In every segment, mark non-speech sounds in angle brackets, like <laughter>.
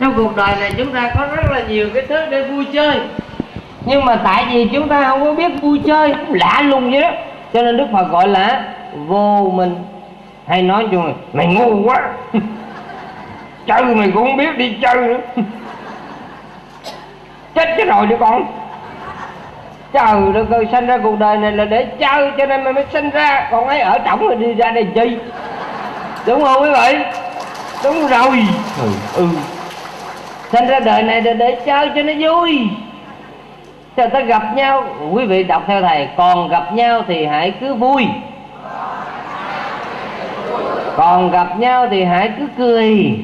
trong cuộc đời này chúng ta có rất là nhiều cái thứ để vui chơi. Nhưng mà tại vì chúng ta không có biết vui chơi lạ lùng vậy đó. Cho nên đức phật gọi là vô minh. Hay nói chung là mày ngu quá. <laughs> Chơi mày cũng không biết đi chơi nữa. <laughs> Chết cái rồi đi con. Trời đất ơi sanh ra cuộc đời này là để chơi cho nên mày mới sinh ra. Còn ấy ở trỏng rồi đi ra đây chi đúng không quý vị? Đúng rồi. Ừ, ừ sinh ra đời này để để chơi cho nó vui. Cho ta gặp nhau, quý vị đọc theo thầy, còn gặp nhau thì hãy cứ vui. Còn gặp nhau thì hãy cứ cười.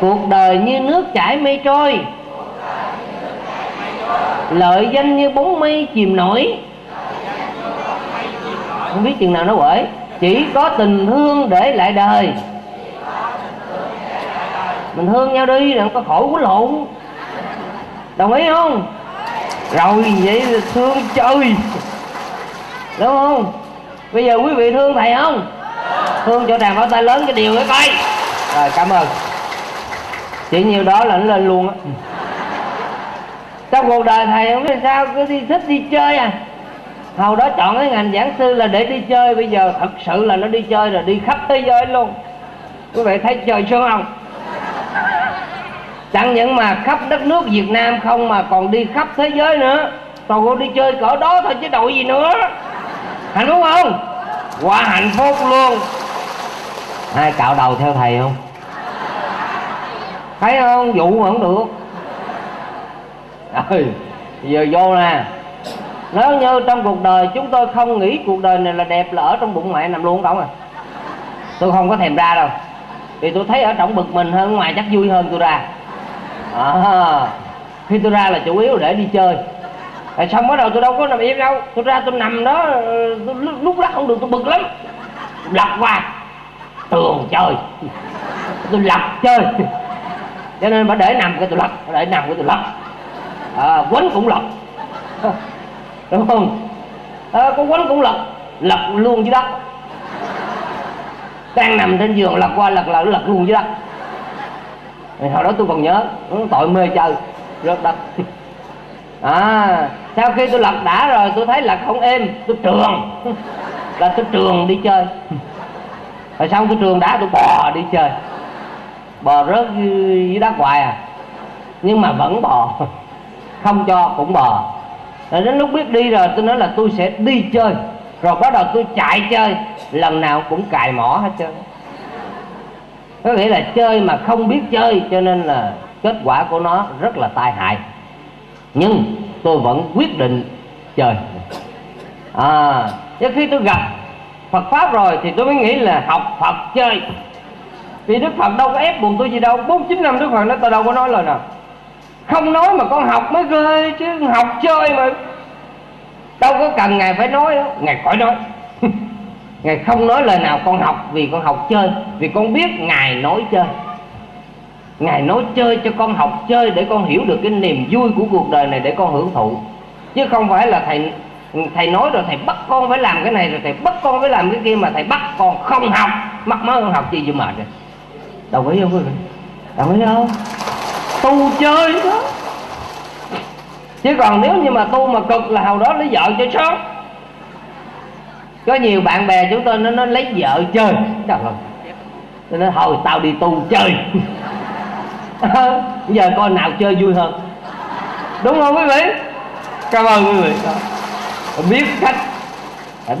Cuộc đời như nước chảy mây trôi. Lợi danh như bóng mây chìm nổi. Không biết chừng nào nó quể chỉ có tình thương để lại đời mình thương nhau đi, đừng có khổ quýnh lộn. Đồng ý không? Rồi vậy là thương chơi đúng không? Bây giờ quý vị thương thầy không? Thương cho tràng pháo tay lớn cái điều ấy coi. Rồi, cảm ơn. Chỉ nhiều đó là nó lên luôn á. Trong cuộc đời thầy không biết sao, cứ đi thích đi chơi à. Hồi đó chọn cái ngành giảng sư là để đi chơi, bây giờ thật sự là nó đi chơi rồi đi khắp thế giới luôn. Quý vị thấy trời sương không? Chẳng những mà khắp đất nước Việt Nam không mà còn đi khắp thế giới nữa. Toàn cô đi chơi cỡ đó thôi chứ đội gì nữa. Hạnh phúc không? Quá hạnh phúc luôn. Ai cạo đầu theo thầy không? Thấy không? Vụ mà không được. Rồi giờ vô nè. Nếu như trong cuộc đời chúng tôi không nghĩ cuộc đời này là đẹp là ở trong bụng mẹ nằm luôn cổng à? Tôi không có thèm ra đâu. Vì tôi thấy ở trong bực mình hơn, ngoài chắc vui hơn tôi ra à, khi tôi ra là chủ yếu để đi chơi. À, xong bắt đầu tôi đâu có nằm im đâu? Tôi ra tôi nằm đó tôi lúc lắc không được tôi bực lắm. Lật qua tường chơi. Tôi lật chơi. Cho nên phải để nằm cái tôi lật để nằm cái tôi lật. À, quấn cũng lật. <laughs> Đúng không? À, có quấn cũng lật lật luôn dưới đất. Đang nằm trên giường lật qua lật lại lật luôn dưới đất hồi đó tôi còn nhớ tội mê chơi, rớt đất. À sau khi tôi lật đã rồi, tôi thấy lật không êm, tôi trường. Là tôi trường đi chơi. Rồi xong tôi trường đã, tôi bò đi chơi. Bò rớt dưới đất hoài à. Nhưng mà vẫn bò. Không cho cũng bò. Rồi đến lúc biết đi rồi, tôi nói là tôi sẽ đi chơi. Rồi bắt đầu tôi chạy chơi. Lần nào cũng cài mỏ hết trơn có nghĩa là chơi mà không biết chơi, cho nên là kết quả của nó rất là tai hại. Nhưng tôi vẫn quyết định chơi. À nhất khi tôi gặp Phật pháp rồi thì tôi mới nghĩ là học Phật chơi. Vì Đức Phật đâu có ép buộc tôi gì đâu. Bốn chín năm Đức Phật nói tôi đâu có nói lời nào. Không nói mà con học mới ghê chứ, học chơi mà. Đâu có cần ngài phải nói đâu ngài khỏi nói. <laughs> ngài không nói lời nào con học vì con học chơi, vì con biết ngài nói chơi. Ngài nói chơi cho con học chơi để con hiểu được cái niềm vui của cuộc đời này để con hưởng thụ. Chứ không phải là thầy thầy nói rồi thầy bắt con phải làm cái này rồi thầy bắt con phải làm cái kia mà thầy bắt con không học, mắc mớ con học chi vừa mệt rồi. Đồng ý không quý vị? Đồng ý không? Tu chơi đó. Chứ còn nếu như mà tu mà cực là hầu đó lấy vợ cho sớm có nhiều bạn bè chúng tôi nó, nó lấy vợ chơi. Trời ơi. Nó nói thôi tao đi tu chơi. <laughs> Giờ coi nào chơi vui hơn? Đúng không quý vị? Cảm ơn quý vị. Biết cách.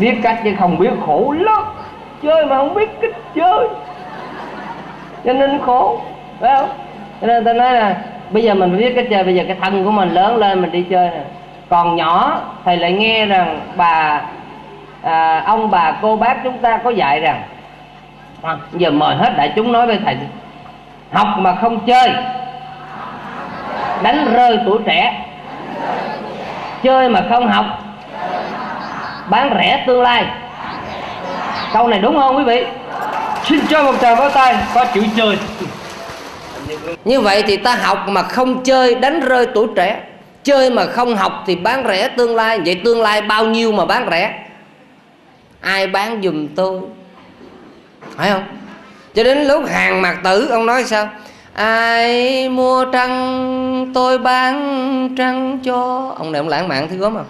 Biết cách chứ không biết khổ lắm. Chơi mà không biết cách chơi. Cho nên khổ phải không? Cho nên ta nói là bây giờ mình phải biết cách chơi. Bây giờ cái thân của mình lớn lên mình đi chơi nè. Còn nhỏ thầy lại nghe rằng bà à, ông bà cô bác chúng ta có dạy rằng à, giờ mời hết đại chúng nói với thầy học mà không chơi đánh rơi tuổi trẻ. Chơi mà không học bán rẻ tương lai. Câu này đúng không quý vị? Xin cho một tràng pháo tay có chữ chơi. Như vậy thì ta học mà không chơi đánh rơi tuổi trẻ. Chơi mà không học thì bán rẻ tương lai. Vậy tương lai bao nhiêu mà bán rẻ ai bán giùm tôi. Phải không? Cho đến lúc hàng mạc tử, ông nói sao? Ai mua trăng, tôi bán trăng cho ông này, ông lãng mạn thứ gốm không?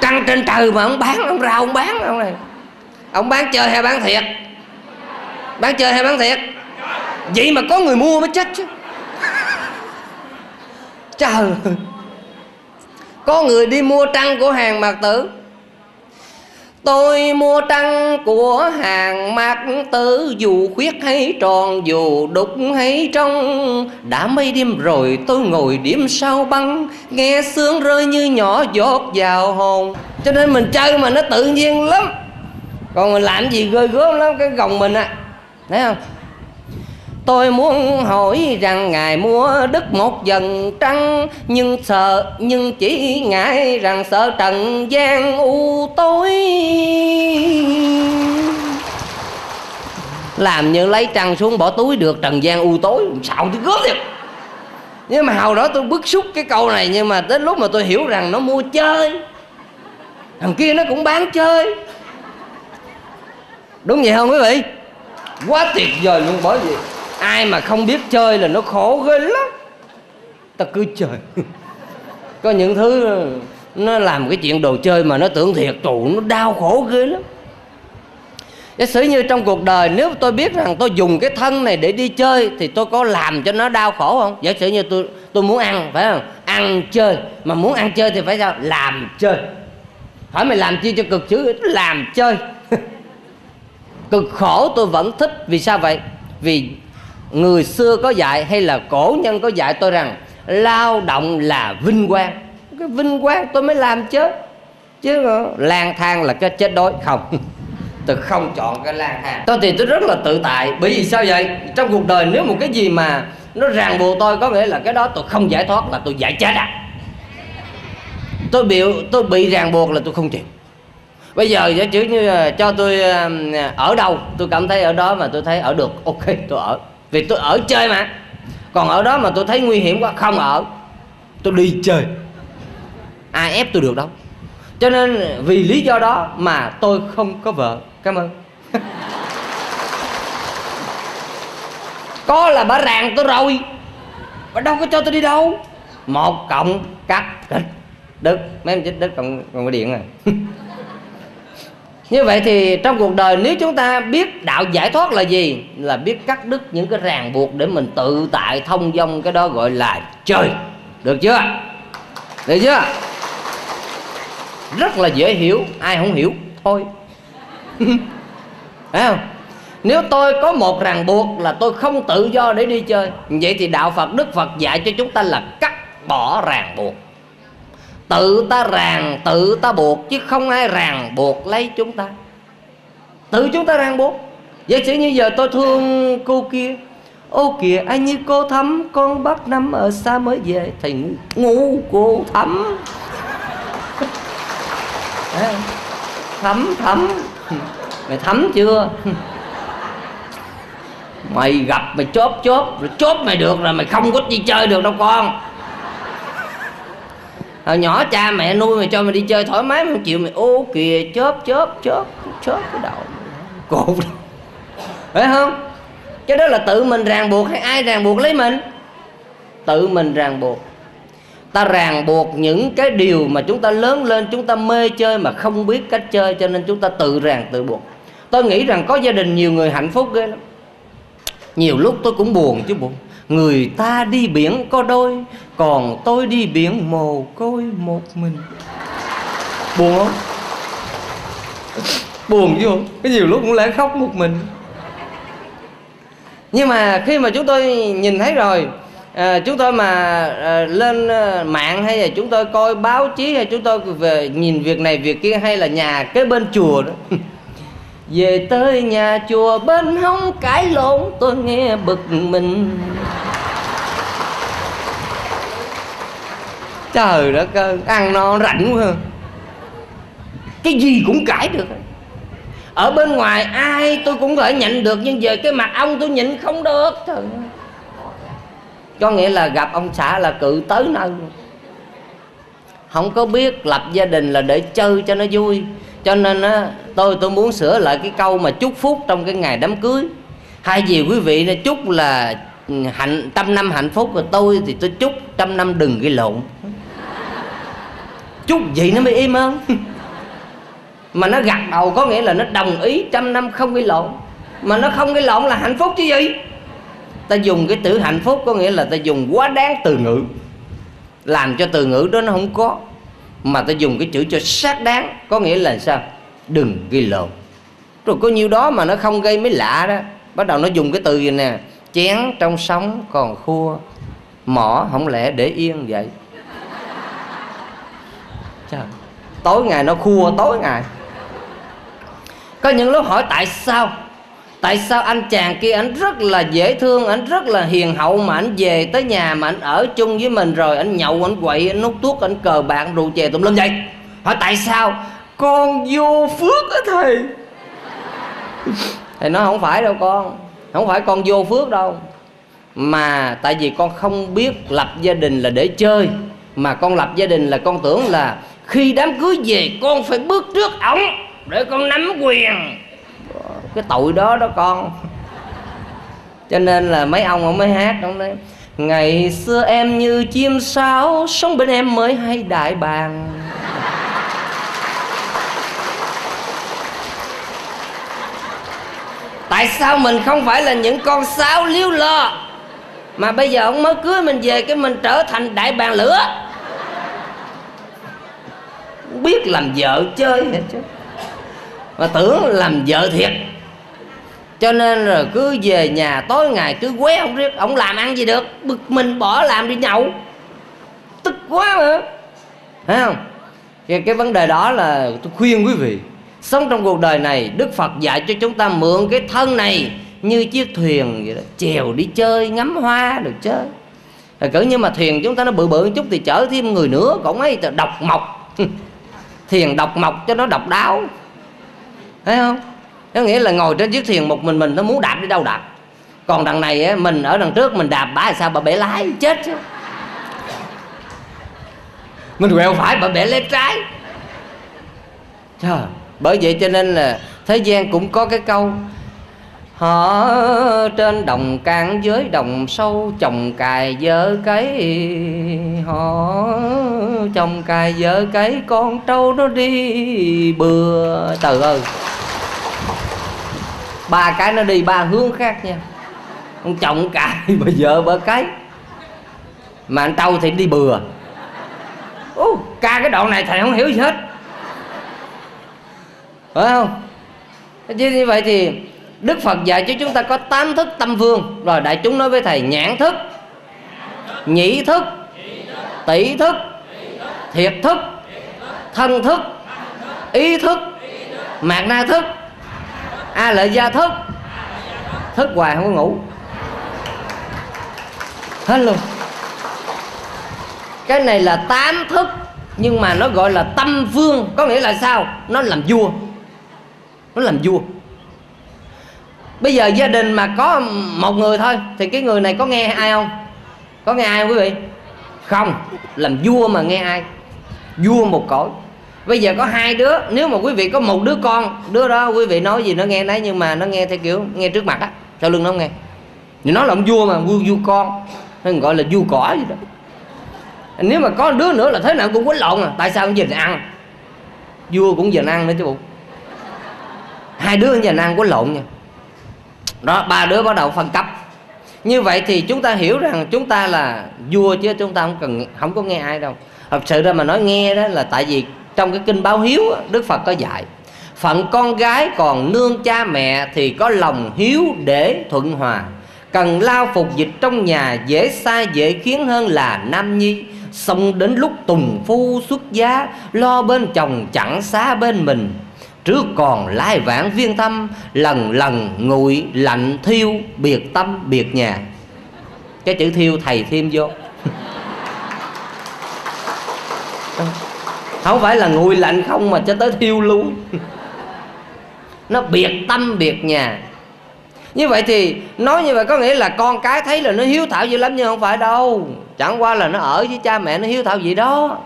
Trăng trên trời mà ông bán, ông ra ông bán ông này. Ông bán chơi hay bán thiệt? Bán chơi hay bán thiệt? Vậy mà có người mua mới chết chứ. Trời có người đi mua trăng của hàng mạc tử. Tôi mua trăng của hàng mạc tử Dù khuyết hay tròn, dù đục hay trong. Đã mấy đêm rồi tôi ngồi điểm sau băng, Nghe sương rơi như nhỏ giọt vào hồn. Cho nên mình chơi mà nó tự nhiên lắm. Còn mình làm gì gơi gớm lắm, cái gồng mình à Thấy không? Tôi muốn hỏi rằng Ngài mua đất một dần trăng Nhưng sợ, nhưng chỉ ngại rằng sợ trần gian u tối. Làm như lấy trăng xuống bỏ túi được trần gian u tối. Xạo tôi gớm thiệt Nhưng mà hồi đó tôi bức xúc cái câu này Nhưng mà đến lúc mà tôi hiểu rằng nó mua chơi. Thằng kia nó cũng bán chơi. Đúng vậy không quý vị? Quá tuyệt vời luôn bởi vì ai mà không biết chơi là nó khổ ghê lắm. Ta cứ chơi. Có những thứ nó làm cái chuyện đồ chơi mà nó tưởng thiệt trụ nó đau khổ ghê lắm. Giả sử như trong cuộc đời, nếu tôi biết rằng tôi dùng cái thân này để đi chơi, thì tôi có làm cho nó đau khổ không? Giả sử như tôi tôi muốn ăn, phải không? Ăn chơi. Mà muốn ăn chơi thì phải sao? Làm chơi. Hỏi mày làm chi cho cực chứ? Làm chơi. <laughs> Cực khổ tôi vẫn thích. Vì sao vậy? Vì người xưa có dạy hay là cổ nhân có dạy tôi rằng, lao động là vinh quang. Cái vinh quang tôi mới làm chứ. Chứ lang thang là cái chết đói. Không, <laughs> tôi không chọn cái lang thang. Tôi thì tôi rất là tự tại. Bởi vì sao vậy? Trong cuộc đời nếu một cái gì mà nó ràng buộc tôi, có nghĩa là cái đó tôi không giải thoát là tôi giải chết à. Tôi bị tôi bị ràng buộc là tôi không chịu. Bây giờ giả sử như ờ, cho tôi ờ, ở đâu, tôi cảm thấy ở đó mà tôi thấy ở được, ok, tôi ở vì tôi ở chơi mà. Còn ở đó mà tôi thấy nguy hiểm quá, không ở. Tôi đi chơi. Ai ép tôi được đâu. Cho nên vì lý do đó mà tôi không có vợ. Cảm ơn. <laughs> Có là bà ràng tôi rồi. Bà đâu có cho tôi đi đâu. Một cộng cắt. Đứt đức mấy em chết đứt còn còn cái điện rồi. <laughs> như vậy thì trong cuộc đời nếu chúng ta biết đạo giải thoát là gì, là biết cắt đứt những cái ràng buộc để mình tự tại thông dong cái đó gọi là chơi được chưa? Được chưa? Rất là dễ hiểu, ai không hiểu, thôi. <laughs> Thấy không? Nếu tôi có một ràng buộc là tôi không tự do để đi chơi, vậy thì đạo phật, đức phật dạy cho chúng ta là cắt bỏ ràng buộc tự ta ràng, tự ta buộc, chứ không ai ràng buộc lấy chúng ta. Tự chúng ta ràng buộc. Vậy chỉ như giờ tôi thương cô kia. Ô kìa anh như cô thắm, con bắt năm ở xa mới về thì ngu cô thắm. <laughs> Thắm thắm. <laughs> Mày thắm chưa? <laughs> Mày gặp mày chốt chốt rồi chốt mày được rồi, mày không có đi chơi được đâu con hồi nhỏ cha mẹ nuôi mày cho mày đi chơi thoải mái mày chịu mày ô kìa, chớp chớp chớp chớp cái đầu cột. Phải không? Cái đó là tự mình ràng buộc hay ai ràng buộc lấy mình? Tự mình ràng buộc. Ta ràng buộc những cái điều mà chúng ta lớn lên, chúng ta mê chơi mà không biết cách chơi, cho nên chúng ta tự ràng, tự buộc. Tôi nghĩ rằng có gia đình nhiều người hạnh phúc ghê lắm. Nhiều lúc tôi cũng buồn chứ buồn người ta đi biển có đôi còn tôi đi biển mồ côi một mình. Buồn không? Buồn chứ không? Cái nhiều lúc cũng lẽ khóc một mình. Nhưng mà khi mà chúng tôi nhìn thấy rồi à, chúng tôi mà à, lên à, mạng hay là chúng tôi coi báo chí hay chúng tôi về nhìn việc này việc kia hay là nhà kế bên chùa đó về tới nhà chùa bên hông cãi lộn, tôi nghe bực mình. Trời đất ơi, ăn no rảnh quá. Cái gì cũng cãi được. Ở bên ngoài ai tôi cũng phải thể được, nhưng về cái mặt ông tôi nhịn không được. Trời có nghĩa là gặp ông xã là cự tới nơi. Không có biết lập gia đình là để chơi cho nó vui cho nên á, tôi tôi muốn sửa lại cái câu mà chúc phúc trong cái ngày đám cưới. Hai gì quý vị là chúc là ừ, hạnh, trăm năm hạnh phúc. Của tôi thì tôi chúc trăm năm đừng gây lộn. <laughs> Chúc vậy nó mới im hơn? <laughs> Mà nó gật đầu có nghĩa là nó đồng ý trăm năm không gây lộn. Mà nó không gây lộn là hạnh phúc chứ gì? Ta dùng cái từ hạnh phúc có nghĩa là ta dùng quá đáng từ ngữ. Làm cho từ ngữ đó nó không có mà ta dùng cái chữ cho xác đáng có nghĩa là sao? Đừng gây lộn. Rồi có nhiêu đó mà nó không gây mới lạ đó. Bắt đầu nó dùng cái từ gì nè? Chén trong sóng còn khua mỏ không lẽ để yên vậy? Trời, tối ngày nó khua tối ngày. Có những lúc hỏi tại sao tại sao anh chàng kia anh rất là dễ thương anh rất là hiền hậu mà anh về tới nhà mà anh ở chung với mình rồi anh nhậu anh quậy anh nút thuốc anh cờ bạc, rượu chè tùm lum vậy? Hỏi tại sao? Con vô phước á thầy. Thầy nói không phải đâu con, không phải con vô phước đâu. Mà tại vì con không biết lập gia đình là để chơi, mà con lập gia đình là con tưởng là khi đám cưới về con phải bước trước ổng để con nắm quyền cái tội đó đó con. Cho nên là mấy ông ông mới hát, ông đấy ngày xưa em như chim sáo, sống bên em mới hay đại bàng. Tại sao mình không phải là những con sáo liếu lo mà bây giờ ông mới cưới mình về cái mình trở thành đại bàng lửa. Biết làm vợ chơi hết chứ? Mà tưởng làm vợ thiệt cho nên là cứ về nhà tối ngày cứ quét ông riết ông làm ăn gì được bực mình bỏ làm đi nhậu. Tức quá mà thấy không? Cái, cái vấn đề đó là tôi khuyên quý vị sống trong cuộc đời này đức phật dạy cho chúng ta mượn cái thân này như chiếc thuyền vậy đó chèo đi chơi ngắm hoa được chơi. Rồi cỡ như mà thuyền chúng ta nó bự bự chút thì chở thêm người nữa cũng ấy độc mộc. <laughs> Thuyền độc mộc cho nó độc đáo. Thấy không? Có nghĩa là ngồi trên chiếc thuyền một mình mình nó muốn đạp đi đâu đạp. Còn đằng này á, mình ở đằng trước mình đạp bả là sao bà bể lái chết chứ. Mình quẹo phải bà bể lái trái. Trời, bởi vậy cho nên là thế gian cũng có cái câu họ trên đồng cạn dưới đồng sâu chồng cài dơ cấy. Họ chồng cài dơ cấy con trâu nó đi bừa. Từ ơi ba cái nó đi ba hướng khác nha. Ông chồng cài bà vợ bà cái. Mà anh tâu thì đi bừa. Ô, ca cái đoạn này thầy không hiểu gì hết. Phải không? Chứ như vậy thì đức phật dạy cho chúng ta có tám thức tâm vương. Rồi đại chúng nói với thầy nhãn thức nhĩ thức tỷ thức thiệt thức thân thức ý thức mạt na thức. À, a lợi gia thức. Thức hoài không có ngủ. Hết luôn. Cái này là tám thức, nhưng mà nó gọi là tâm phương. Có nghĩa là sao? Nó làm vua. Nó làm vua. Bây giờ gia đình mà có một người thôi, thì cái người này có nghe ai không? Có nghe ai không quý vị? Không. Làm vua mà nghe ai? Vua một cõi bây giờ có hai đứa, nếu mà quý vị có một đứa con, đứa đó quý vị nói gì nó nghe đấy nhưng mà nó nghe theo kiểu nghe trước mặt á, sau lưng nó không nghe. Thì nó là ông vua mà, vua vua con nên gọi là vua cỏ gì đó. Nếu mà có đứa nữa là thế nào cũng quấn lộn à tại sao không dành ăn? Vua cũng dành ăn nữa chứ bộ. Hai đứa dành ăn quấn lộn nha. Đó, ba đứa bắt đầu phân cấp. Như vậy thì chúng ta hiểu rằng chúng ta là vua chứ chúng ta không cần, không có nghe ai đâu. Thật sự ra mà nói nghe đó là tại vì trong cái kinh báo hiếu đức phật có dạy, phận con gái còn nương cha mẹ thì có lòng hiếu để thuận hòa. Cần lao phục dịch trong nhà dễ xa dễ khiến hơn là nam nhi. Xong đến lúc tùng phu xuất giá lo bên chồng chẳng xá bên mình. Trước còn lai vãng viên tâm lần lần nguội lạnh thiêu, biệt tâm, biệt nhà. Cái chữ thiêu thầy thêm vô. Không phải là nguội lạnh không mà cho tới thiêu luôn. Nó biệt tâm, biệt nhà. Như vậy thì nói như vậy có nghĩa là con cái thấy là nó hiếu thảo dữ lắm nhưng không phải đâu. Chẳng qua là nó ở với cha mẹ nó hiếu thảo gì đó.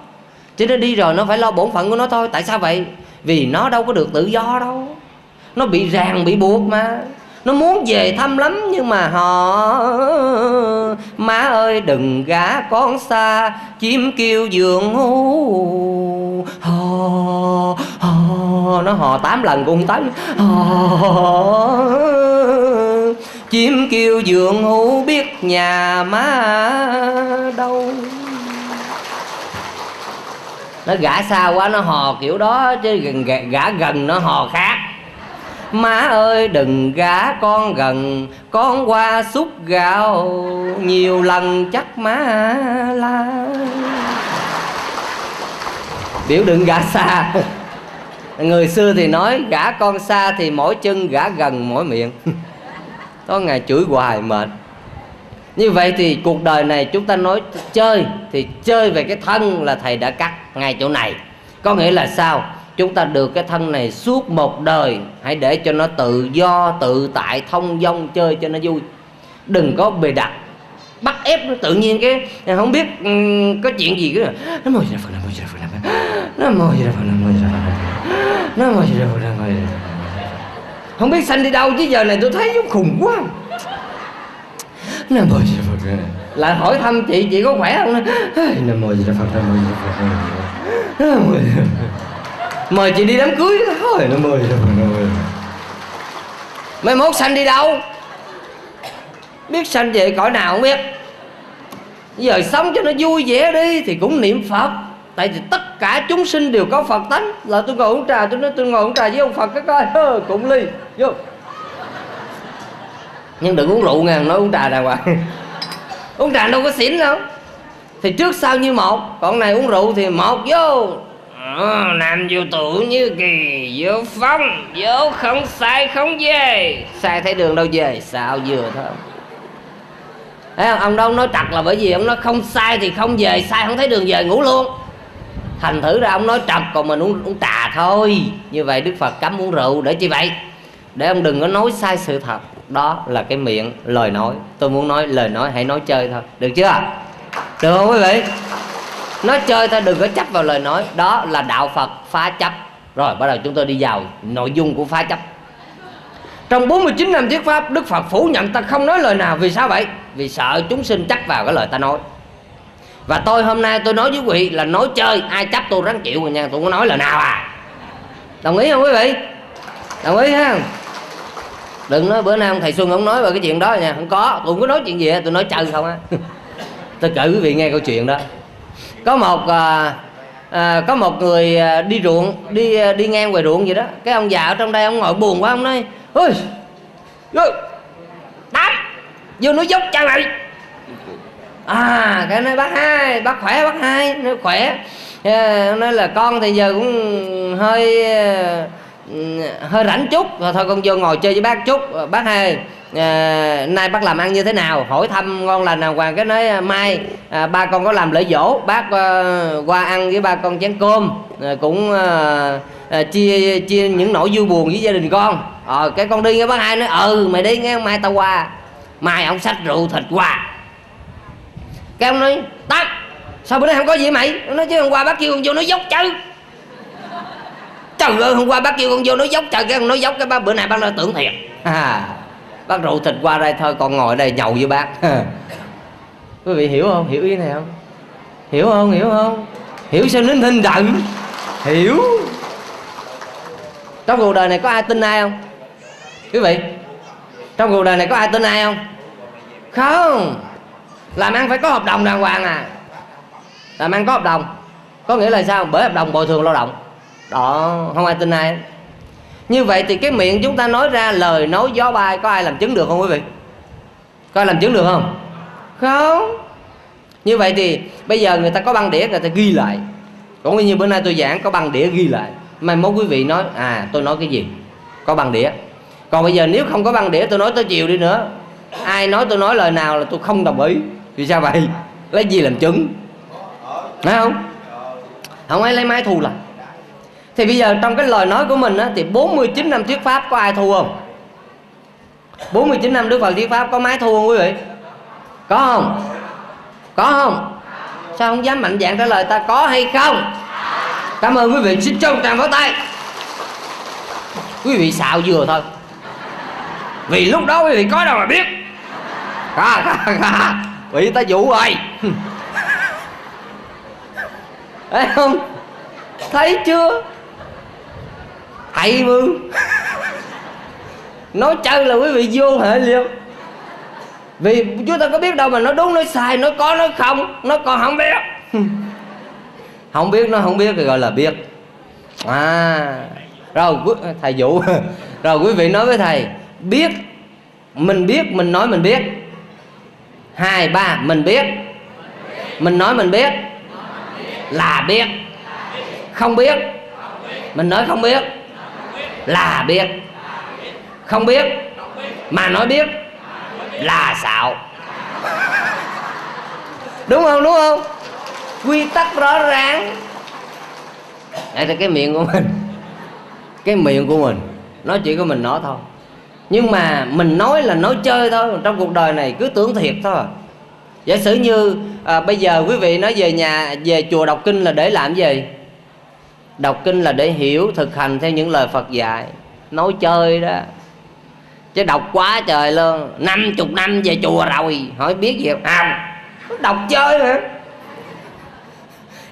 Chứ nó đi rồi nó phải lo bổn phận của nó thôi. Tại sao vậy? Vì nó đâu có được tự do đâu. Nó bị ràng, bị buộc mà. Nó muốn về thăm lắm nhưng mà họ, má ơi, đừng gả con xa, chim kêu giường hú hò hò nó hò tám lần cũng không tới. Hò chim kêu giường hú biết nhà má đâu. Nó gã xa quá, nó hò kiểu đó, chứ gần, gã gần nó hò khác. Má ơi, đừng gã con gần, con qua xúc gạo, nhiều lần chắc má la biểu đừng gã xa. Người xưa thì nói gã con xa thì mỗi chân gã gần mỗi miệng. Có ngày chửi hoài mệt. Như vậy thì cuộc đời này chúng ta nói chơi thì chơi về cái thân là thầy đã cắt ngay chỗ này. Có nghĩa là sao? Chúng ta được cái thân này suốt một đời hãy để cho nó tự do tự tại thông dong chơi cho nó vui. Đừng có bề đặt. Bắt ép nó tự nhiên cái không biết um, có chuyện gì cứ nó mồi ra phần nó mồi ra phật nó mồi gì phần nó mồi ra phần nó phật ra phần không biết sanh đi đâu chứ giờ này tôi thấy giống khùng quá nam mô di đà phật lại hỏi thăm chị chị có khỏe không nam mô di đà phật nam mô di đà phật nam mô di đà phật mời chị đi đám cưới thôi nó mời đâu mời mai mốt sanh đi đâu. Biết sanh về cõi nào không biết. Giờ sống cho nó vui vẻ đi thì cũng niệm phật tại vì tất cả chúng sinh đều có phật tánh. Là tôi ngồi uống trà tôi nói tôi ngồi uống trà với ông phật cái coi. Hơ, cũng ly. Vô. Nhưng đừng uống rượu nghe nói uống trà đàng hoàng. <laughs> Uống trà đâu có xỉn đâu. Thì trước sau như một còn này uống rượu thì một vô. Ờ, nam vô tử như kỳ vô phong vô không sai không về. Sai thấy đường đâu về sao vừa thôi. Thấy không? ông đâu nói trật là bởi vì ông nói không sai thì không về sai không thấy đường về ngủ luôn thành thử ra ông nói trật còn mình uống, uống trà thôi. Như vậy đức phật cấm uống rượu để chi vậy? Để ông đừng có nói sai sự thật. Đó là cái miệng lời nói. Tôi muốn nói lời nói hãy nói chơi thôi. Được chưa? Được không quý vị? Nói chơi thôi đừng có chấp vào lời nói. Đó là đạo phật phá chấp. Rồi bắt đầu chúng tôi đi vào nội dung của phá chấp. Trong 49 năm thuyết pháp Đức Phật phủ nhận ta không nói lời nào. Vì sao vậy? Vì sợ chúng sinh chấp vào cái lời ta nói. Và tôi hôm nay tôi nói với quý vị là nói chơi Ai chấp tôi ráng chịu rồi nha Tôi có nói là nào à? Đồng ý không quý vị? Đồng ý ha. Đừng nói bữa nay ông thầy Xuân ông nói về cái chuyện đó nha Không có, tôi không có nói chuyện gì Tôi nói chơi không á. <laughs> Tôi kể quý vị nghe câu chuyện đó. Có một à, à, có một người à, đi ruộng đi à, đi ngang ngoài ruộng vậy đó. Cái ông già ở trong đây ông ngồi buồn quá ông nói ôi vô tám vô núi dốc chân này à cái nói bác hai bác khỏe bác hai nói khỏe. Yeah, nói là con thì giờ cũng hơi ờ, hơi rảnh chút. Rồi thôi con vô ngồi chơi với bác chút. Ờ, bác hai à, nay bác làm ăn như thế nào? Hỏi thăm ngon lành nào. Hoàng cái nói mai à, ba con có làm lễ dỗ. Bác à, qua ăn với ba con chén cơm. À, cũng à, à, chia chia những nỗi vui buồn với gia đình con. À, cái con đi nghe bác hai nói ừ mày đi nghe mai tao qua. Mai ông xách rượu thịt qua cái ông nói tắt sao bữa nay không có gì mày? Nó nói chứ hôm qua bác kêu con vô nói dốc chứ. Trời ơi hôm qua bác kêu con vô nói dốc trời cái ông nói dốc cái bác bữa nay bác nói tưởng thiệt. À bác rượu thịt qua đây thôi còn ngồi đây nhậu với bác. Quý vị hiểu không? Hiểu ý này không? Hiểu không? Hiểu không? Hiểu sao nín thinh giận hiểu. Trong cuộc đời này có ai tin ai không? Quý vị trong cuộc đời này có ai tin ai không? Không làm ăn phải có hợp đồng đàng hoàng à. Làm ăn có hợp đồng. Có nghĩa là sao? Bởi hợp đồng bồi thường lao động. Đó, không ai tin ai. Như vậy thì cái miệng chúng ta nói ra lời nói gió bay, có ai làm chứng được không quý vị? Có ai làm chứng được không? Không. Như vậy thì bây giờ người ta có băng đĩa, người ta ghi lại. Cũng như bữa nay tôi giảng, có băng đĩa ghi lại. Mai mốt quý vị nói à tôi nói cái gì? Có băng đĩa. Còn bây giờ nếu không có băng đĩa, tôi nói tới chiều đi nữa. Ai nói tôi nói lời nào là tôi không đồng ý vì sao vậy? Lấy gì làm chứng? Phải không? Không ai lấy máy thù lại. Thì bây giờ trong cái lời nói của mình á, thì 49 năm thuyết pháp có ai thu không? 49 năm Đức Phật thuyết pháp có máy thu không quý vị? Có không? Có không? Sao không dám mạnh dạng trả lời ta có hay không? Cảm ơn quý vị xin trân tràn pháo tay. Quý vị xạo vừa thôi. Vì lúc đó quý vị có đâu mà biết. À, à, bị ta dụ rồi thấy không? Thấy chưa? Thầy mừng nói chơi là quý vị vô hệ liệu vì chúng ta có biết đâu mà nó đúng nói sai, nó có, nó không, nó còn không biết. Không biết, nó không biết thì gọi là biết. À rồi thầy dụ. <laughs> Rồi quý vị nói với thầy, biết, mình biết, mình nói mình biết hai, ba, mình biết. Mình nói mình biết. Là biết. Không biết. Mình nói không biết. Là biết. Không biết. Mà nói biết. Là xạo. Đúng không đúng không? Quy tắc rõ ràng. Đây là cái miệng của mình. Cái miệng của mình. Nói chuyện của mình nói thôi nhưng mà mình nói là nói chơi thôi trong cuộc đời này cứ tưởng thiệt thôi. Giả sử như à, bây giờ quý vị nói về nhà về chùa đọc kinh là để làm gì? Đọc kinh là để hiểu thực hành theo những lời phật dạy. Nói chơi đó. Chứ đọc quá trời luôn. Năm chục năm về chùa rồi. Hỏi biết gì không? Đọc chơi hả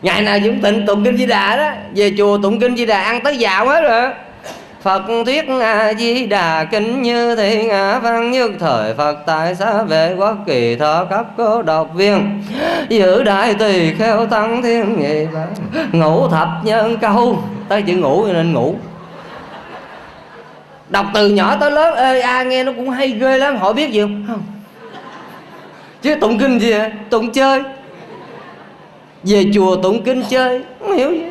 ngày nào cũng tịnh tụng kinh di đà đó. Về chùa tụng kinh di đà ăn tới dạo hết rồi. Phật thuyết A Di Đà kính như thị ngã văn nhất thời Phật tại xá vệ quốc kỳ thọ cấp cố độc viên. Giữ đại tỳ kheo tăng thiên nghị ngủ thập nhân câu. Tới chữ ngủ nên ngủ. Đọc từ nhỏ tới lớn ê a nghe nó cũng hay ghê lắm hỏi biết gì không? Không. Chứ tụng kinh gì vậy? tụng chơi. Về chùa tụng kinh chơi, không hiểu gì.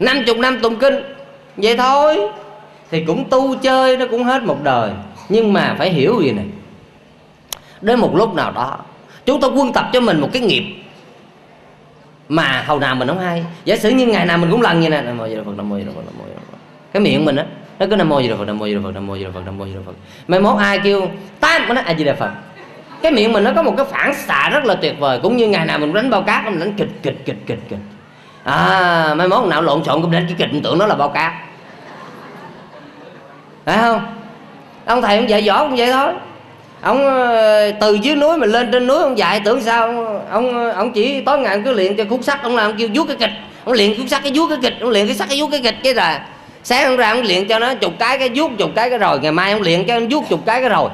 Năm chục năm tụng kinh. Vậy thôi thì cũng tu chơi nó cũng hết một đời. Nhưng mà phải hiểu gì này? Đến một lúc nào đó, chúng ta quân tập cho mình một cái nghiệp mà hầu nào mình không hay. Giả sử như ngày nào mình cũng lần như này, nam mô di đà phật, nam mô di đà phật, nam mô di đà phật. Cái miệng mình á, nó cứ nam mô di đà phật, nam mô di đà phật, nam mô di đà phật, nam mô di đà phật. Mai mốt ai kêu, tám nó a di đà phật. Cái miệng mình nó có một cái phản xạ rất là tuyệt vời, cũng như ngày nào mình đánh bao cát, mình đánh kịch kịch kịch kịch kịch. À mai mốt nào lộn xộn cũng đánh cái kịch tưởng nó là bao cát phải không? Ông thầy ông dạy võ cũng vậy thôi. Ông ờ, từ dưới núi mình lên trên núi ông dạy, tưởng sao ông ông chỉ tối ngày ông cứ luyện cho khúc sắt, ông làm kêu vuốt cái kịch. Ông luyện khúc sắt cái vuốt cái kịch, ông luyện cái sắt cái vuốt cái kịch cái là sáng ông ra ông luyện cho nó chục cái cái vuốt, chục cái cái rồi, ngày mai ông luyện cho nó vuốt chục cái cái rồi.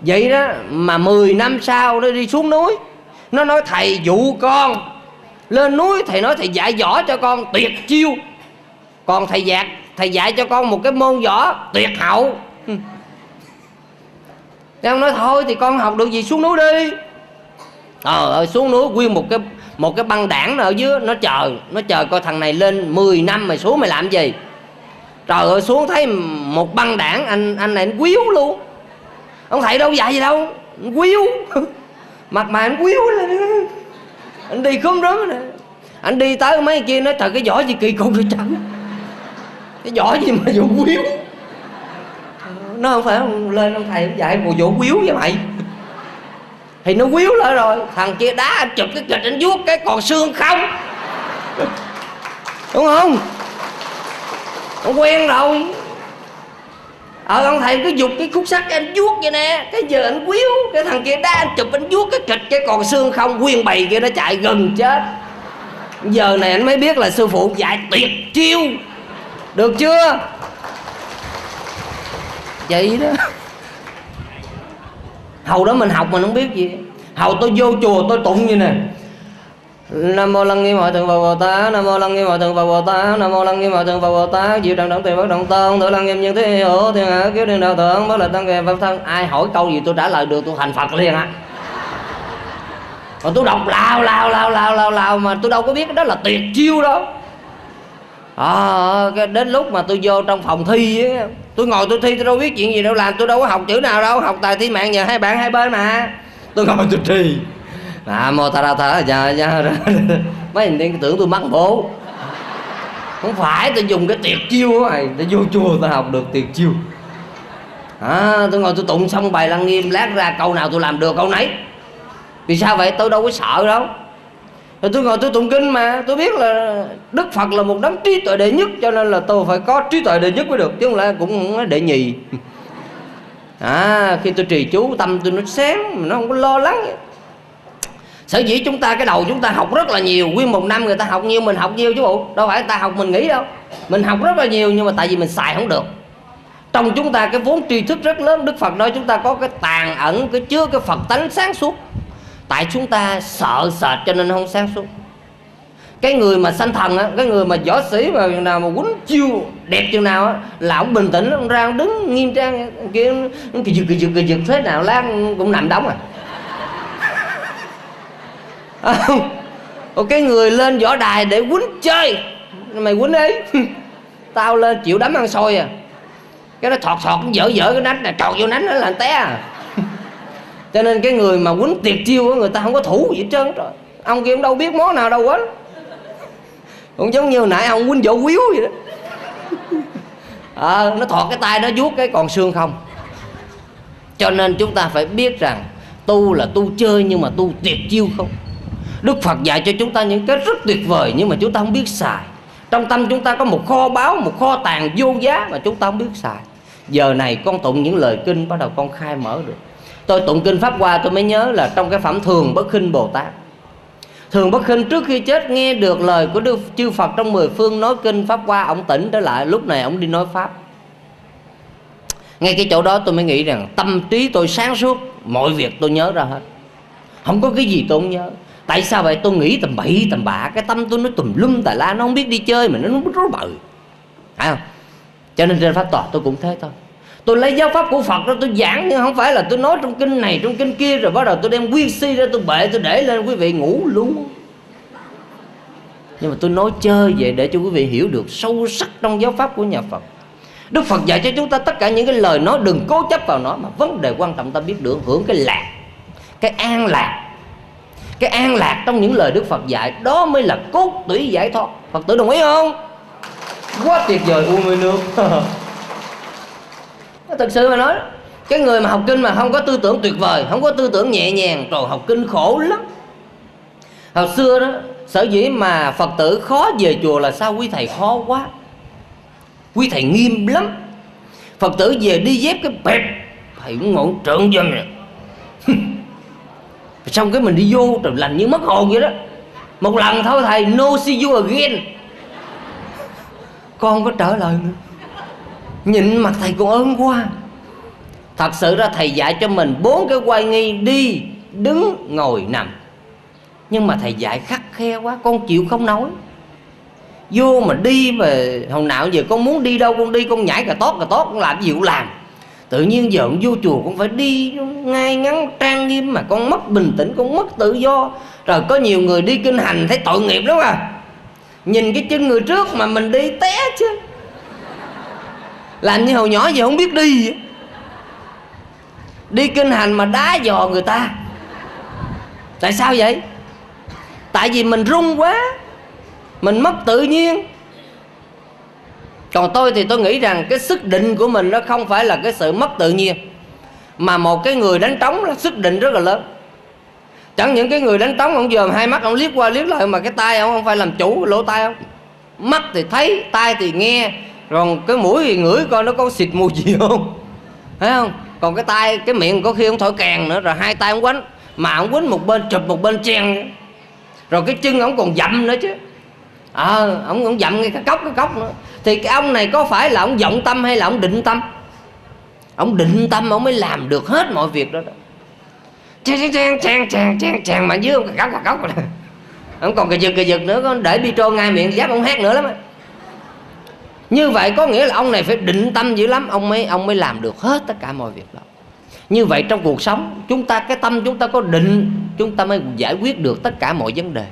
Vậy đó, mà 10 năm sau nó đi xuống núi, nó nói, thầy dụ con, lên núi thầy nói thầy dạy võ cho con tuyệt chiêu, còn thầy dạc thầy dạy cho con một cái môn võ tuyệt hậu. Thế ông nói thôi thì con học được gì xuống núi đi. Ờ ơi xuống núi nguyên một cái một cái băng đảng ở dưới nó chờ nó chờ coi thằng này lên 10 năm mày xuống mày làm gì. Trời ơi xuống thấy một băng đảng anh anh này anh quýu luôn. Ông thầy đâu dạy gì đâu anh quýu. <laughs> Mặt mày anh quýu lên. Anh đi khóm rớm nè. Anh đi tới mấy kia nói thật cái vỏ gì kỳ cục vậy chẳng cái giỏ gì mà vụ quýu nó không phải lên ông thầy, dạy một vụ quýu với mày. Thì nó quýu lại rồi, thằng kia đá anh chụp cái kịch anh vuốt cái còn xương không? Đúng không? Ông quen rồi. Ờ ông thầy cứ dục cái khúc sắt anh vuốt vậy nè. Cái giờ anh quýu cái thằng kia đá anh chụp anh vuốt cái kịch cái còn xương không? Quyên bầy kia nó chạy gần chết. Giờ này anh mới biết là sư phụ dạy tuyệt chiêu được chưa? Vậy đó. Hầu đó mình học mình không biết gì. Hầu tôi vô chùa tôi tụng như nè. Nam mô lăng nghiêm hội thượng phật bồ tát, nam mô lăng nghiêm hội thượng phật bồ tát, nam mô lăng nghiêm hội thượng phật bồ tát. Diệu tràng động tiền bất động tôn tự lăng nghiêm nhân thế hữu, thiên hạ kiếp thiên đạo thượng bất là tăng kề pháp thân. Ai hỏi câu gì tôi trả lời được, tôi thành phật liền á. Còn tôi đọc lao lao lao lao lao lao mà tôi đâu có biết đó là tuyệt chiêu đâu à, đến lúc mà tôi vô trong phòng thi á tôi ngồi tôi thi tôi đâu biết chuyện gì đâu làm tôi đâu có học chữ nào đâu học tài thi mạng nhờ hai bạn hai bên mà. Tôi ngồi tôi thi. À mô ta ra ta dạ dạ mấy anh tiên tưởng tôi mắc bố. Không phải tôi dùng cái tuyệt chiêu này tôi vô chùa tôi học được tuyệt chiêu. À tôi ngồi tôi tụng xong bài lăng nghiêm lát ra câu nào tôi làm được câu nấy. Vì sao vậy? Tôi đâu có sợ đâu rồi tôi ngồi tôi tụng kinh mà, tôi biết là đức phật là một đấng trí tuệ đệ nhất, cho nên là tôi phải có trí tuệ đệ nhất mới được, chứ không lẽ cũng không đệ nhì. <laughs> À khi tôi trì chú, tâm tôi nó sáng, mà nó không có lo lắng. Sở dĩ chúng ta, cái đầu chúng ta học rất là nhiều, nguyên một năm người ta học nhiều, mình học nhiều chứ bộ. Đâu phải ta học mình nghĩ đâu. Mình học rất là nhiều, nhưng mà tại vì mình xài không được. Trong chúng ta cái vốn tri thức rất lớn, đức phật nói chúng ta có cái tàn ẩn, cái chứa cái phật tánh sáng suốt tại chúng ta sợ sệt cho nên không sáng suốt. Cái người mà sanh thần á, cái người mà võ sĩ mà nào mà quýnh chiêu đẹp chừng nào á, là ông bình tĩnh, ông ra ông đứng nghiêm trang kia kỳ giật kỳ giật kỳ giật, thế nào lát cũng nằm đóng à. à Một cái người lên võ đài để quýnh chơi, mày quýnh ấy. <laughs> Tao lên chịu đấm ăn xôi à. Cái nó thọt thọt, dở dở cái nách này trọt vô nách nó là té à cho nên cái người mà quýnh tiệt chiêu người ta không có thủ gì hết trơn rồi ông kia ông đâu biết món nào đâu quýnh cũng giống như nãy ông quýnh vỗ quýu vậy đó. À, nó thọt cái tay nó vuốt cái còn xương không. Cho nên chúng ta phải biết rằng tu là tu chơi nhưng mà tu tuyệt chiêu không. Đức Phật dạy cho chúng ta những cái rất tuyệt vời nhưng mà chúng ta không biết xài. Trong tâm chúng ta có một kho báu, một kho tàng vô giá mà chúng ta không biết xài. Giờ này con tụng những lời kinh bắt đầu con khai mở được. Tôi tụng kinh Pháp Hoa tôi mới nhớ là trong cái phẩm Thường Bất Khinh Bồ Tát. Thường Bất Khinh, trước khi chết nghe được lời của Đức Chư Phật trong mười phương nói kinh Pháp Hoa, Ông tỉnh trở lại, lúc này ông đi nói Pháp. Ngay cái chỗ đó tôi mới nghĩ rằng tâm trí tôi sáng suốt, Mọi việc tôi nhớ ra hết. Không có cái gì tôi không nhớ. Tại sao vậy? Tôi nghĩ tầm bậy, tầm bạ, cái tâm tôi nó tùm lum tà la, nó không biết đi chơi mà nó nó rối bời. Phải không? Cho nên trên pháp tòa tôi cũng thế thôi tôi lấy giáo pháp của phật đó, tôi giảng nhưng không phải là tôi nói trong kinh này, trong kinh kia rồi bắt đầu tôi đem nguyên si ra tôi bệ, tôi để lên, quý vị ngủ luôn. Nhưng mà tôi nói chơi vậy để cho quý vị hiểu được sâu sắc trong giáo pháp của nhà phật. Đức phật dạy cho chúng ta tất cả những cái lời nói, đừng cố chấp vào nó, mà vấn đề quan trọng ta biết được, hưởng cái lạc, cái an lạc, cái an lạc trong những lời đức phật dạy, đó mới là cốt tủy giải thoát. Phật tử đồng ý không? Quá tuyệt vời u mê nước. <laughs> thật sự mà nói, cái người mà học kinh mà không có tư tưởng tuyệt vời, không có tư tưởng nhẹ nhàng, rồi học kinh khổ lắm. Hồi xưa đó, sở dĩ mà phật tử khó về chùa là sao? Quý thầy khó quá. Quý thầy nghiêm lắm. Phật tử về đi dép cái bẹp, thầy cũng ngộ trợn dân này <laughs> xong cái mình đi vô rồi lành như mất hồn vậy đó. Một lần thôi thầy, no see you again. Con có trở lời. nữa nhìn mặt thầy còn ơn quá thật sự ra thầy dạy cho mình bốn cái quay nghi đi, đứng, ngồi, nằm. Nhưng mà thầy dạy khắc khe quá, con chịu không nói vô mà đi mà, hồi nào giờ con muốn đi đâu, con đi, con nhảy cà tót cà tót con làm gì cũng làm. Tự nhiên giờ con vô chùa con phải đi ngay ngắn trang nghiêm mà con mất bình tĩnh, con mất tự do. Rồi có nhiều người đi kinh hành, thấy tội nghiệp lắm à. Nhìn cái chân người trước mà mình đi té chứ làm như hồi nhỏ giờ không biết đi đi kinh hành mà đá dò người ta. Tại sao vậy? Tại vì mình run quá, mình mất tự nhiên. Còn tôi thì tôi nghĩ rằng cái sức định của mình nó không phải là cái sự mất tự nhiên, mà một cái người đánh trống là sức định rất là lớn. Chẳng những cái người đánh trống ông dòm hai mắt ông liếc qua liếc lại, mà cái tay ông không phải làm chủ, lỗ tai ông. Mắt thì thấy, tai thì nghe còn cái mũi thì ngửi coi nó có xịt mùi gì không? Thấy không? Còn cái tay cái miệng có khi ông thổi kèn nữa rồi hai tay ông quánh mà ông quánh một bên chụp một bên chen. Rồi cái chân ông còn dậm nữa chứ. Ờ à, ông ông dậm ngay cái cốc cái cốc nữa. Thì cái ông này có phải là ông vọng tâm hay là ông định tâm? Ông định tâm ông mới làm được hết mọi việc đó, đó. trang trang trang trang trang trang mà dưới ông cà cốc cà cốc rồi ông còn cà giật cà giật nữa có để bi trô ngay miệng giáp ông hát nữa lắm như vậy có nghĩa là ông này phải định tâm dữ lắm, ông mới ông mới làm được hết tất cả mọi việc đó. Như vậy trong cuộc sống, chúng ta, cái tâm chúng ta có định, chúng ta mới giải quyết được tất cả mọi vấn đề.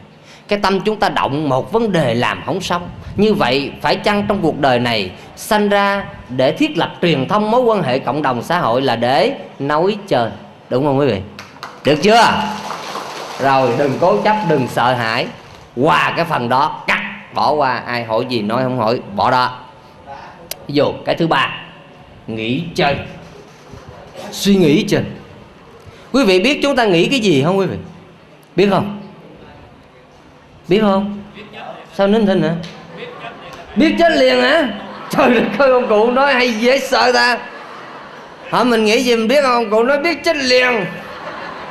Cái tâm chúng ta động một vấn đề làm không xong. Như vậy phải chăng trong cuộc đời này sanh ra để thiết lập truyền thông mối quan hệ cộng đồng xã hội là để nói chơi? Đúng không quý vị? Được chưa? Rồi, đừng cố chấp, đừng sợ hãi. Qua cái phần đó, cắt, bỏ qua. Ai hỏi gì nói không hỏi, bỏ đó ví dụ cái thứ ba. Nghỉ chơi. Suy nghĩ chơi quý vị biết chúng ta nghĩ cái gì không quý vị? Biết không? Biết không? Sao nín thinh hả? Biết chết liền hả? Trời đất ơi, ông cụ nói hay dễ sợ ta. Hỏi mình nghĩ gì mình biết không? Ông cụ nói biết chết liền.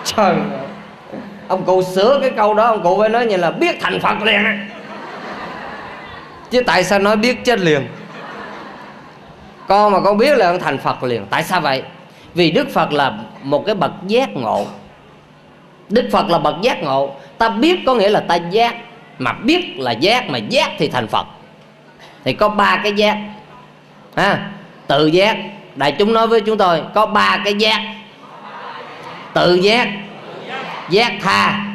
Trời ông cụ sửa cái câu đó, ông cụ phải nói như là biết thành phật liền chứ tại sao nói biết chết liền? Con mà con biết là con thành phật liền. Tại sao vậy? Vì đức phật là một cái bậc giác ngộ. Đức phật là bậc giác ngộ. Ta biết có nghĩa là ta giác, mà biết là giác, mà giác thì thành phật. Thì có ba cái giác. Ha? Tự giác. Đại chúng nói với chúng tôi, có ba cái giác. Tự giác giác tha,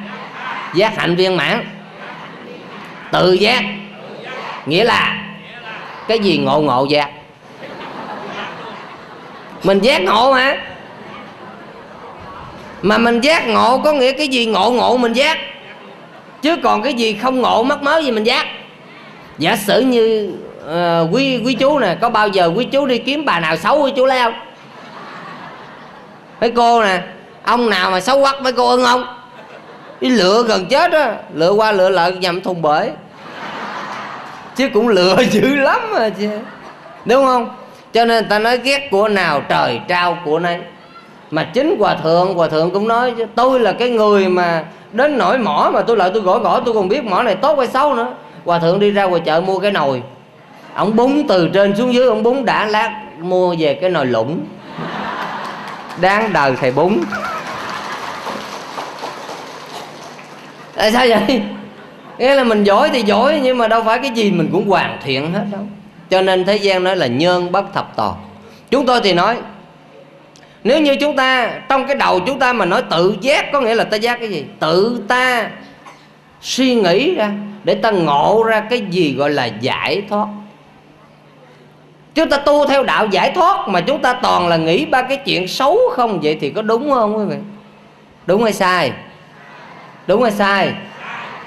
giác hạnh viên mãn. Tự giác, nghĩa là cái gì ngộ ngộ giác? Mình giác ngộ mà. Mà mình giác ngộ có nghĩa cái gì ngộ ngộ mình giác. Chứ còn cái gì không ngộ mắc mớ gì mình giác. Giả sử như uh, quý quý chú nè có bao giờ quý chú đi kiếm bà nào xấu quý chú lấy không? Mấy cô nè ông nào mà xấu quắc mấy cô ưng không? Đi lựa gần chết á lựa qua lựa lại nhầm thùng bể. Chứ cũng lựa dữ lắm mà chứ. Đúng không? Cho nên ta nói ghét của nào trời trao của nấy. Mà chính hòa thượng hòa thượng cũng nói chứ tôi là cái người mà đến nổi mỏ mà tôi lại tôi gõ gõ, tôi còn biết mỏ này tốt hay xấu nữa. Hòa thượng đi ra ngoài chợ mua cái nồi. Ông búng từ trên xuống dưới, ông búng đã lát, mua về cái nồi lũng. Đáng đời thầy búng. Tại sao vậy? Nghĩa là mình giỏi thì giỏi, nhưng mà đâu phải cái gì mình cũng hoàn thiện hết đâu cho nên thế gian nói là nhân bất thập toàn. Chúng tôi thì nói, nếu như chúng ta, trong cái đầu chúng ta mà nói tự giác, có nghĩa là ta giác cái gì? Tự ta suy nghĩ ra, để ta ngộ ra cái gì gọi là giải thoát. Chúng ta tu theo đạo giải thoát mà chúng ta toàn là nghĩ ba cái chuyện xấu không vậy thì có đúng không quý vị? Đúng hay sai? Đúng hay sai?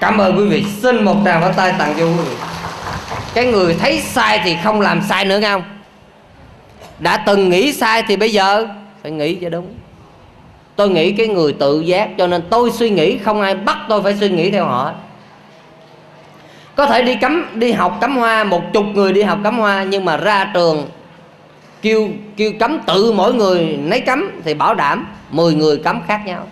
Cảm ơn quý vị. Xin một tràng pháo tay tặng cho quý vị cái người thấy sai thì không làm sai nữa không? Đã từng nghĩ sai thì bây giờ phải nghĩ cho đúng. Tôi nghĩ cái người tự giác, cho nên tôi suy nghĩ, không ai bắt tôi phải suy nghĩ theo họ. Có thể đi cắm, đi học cắm hoa, một chục người đi học cắm hoa, nhưng mà ra trường kêu kêu cấm tự mỗi người lấy cấm thì bảo đảm 10 người cấm khác nhau.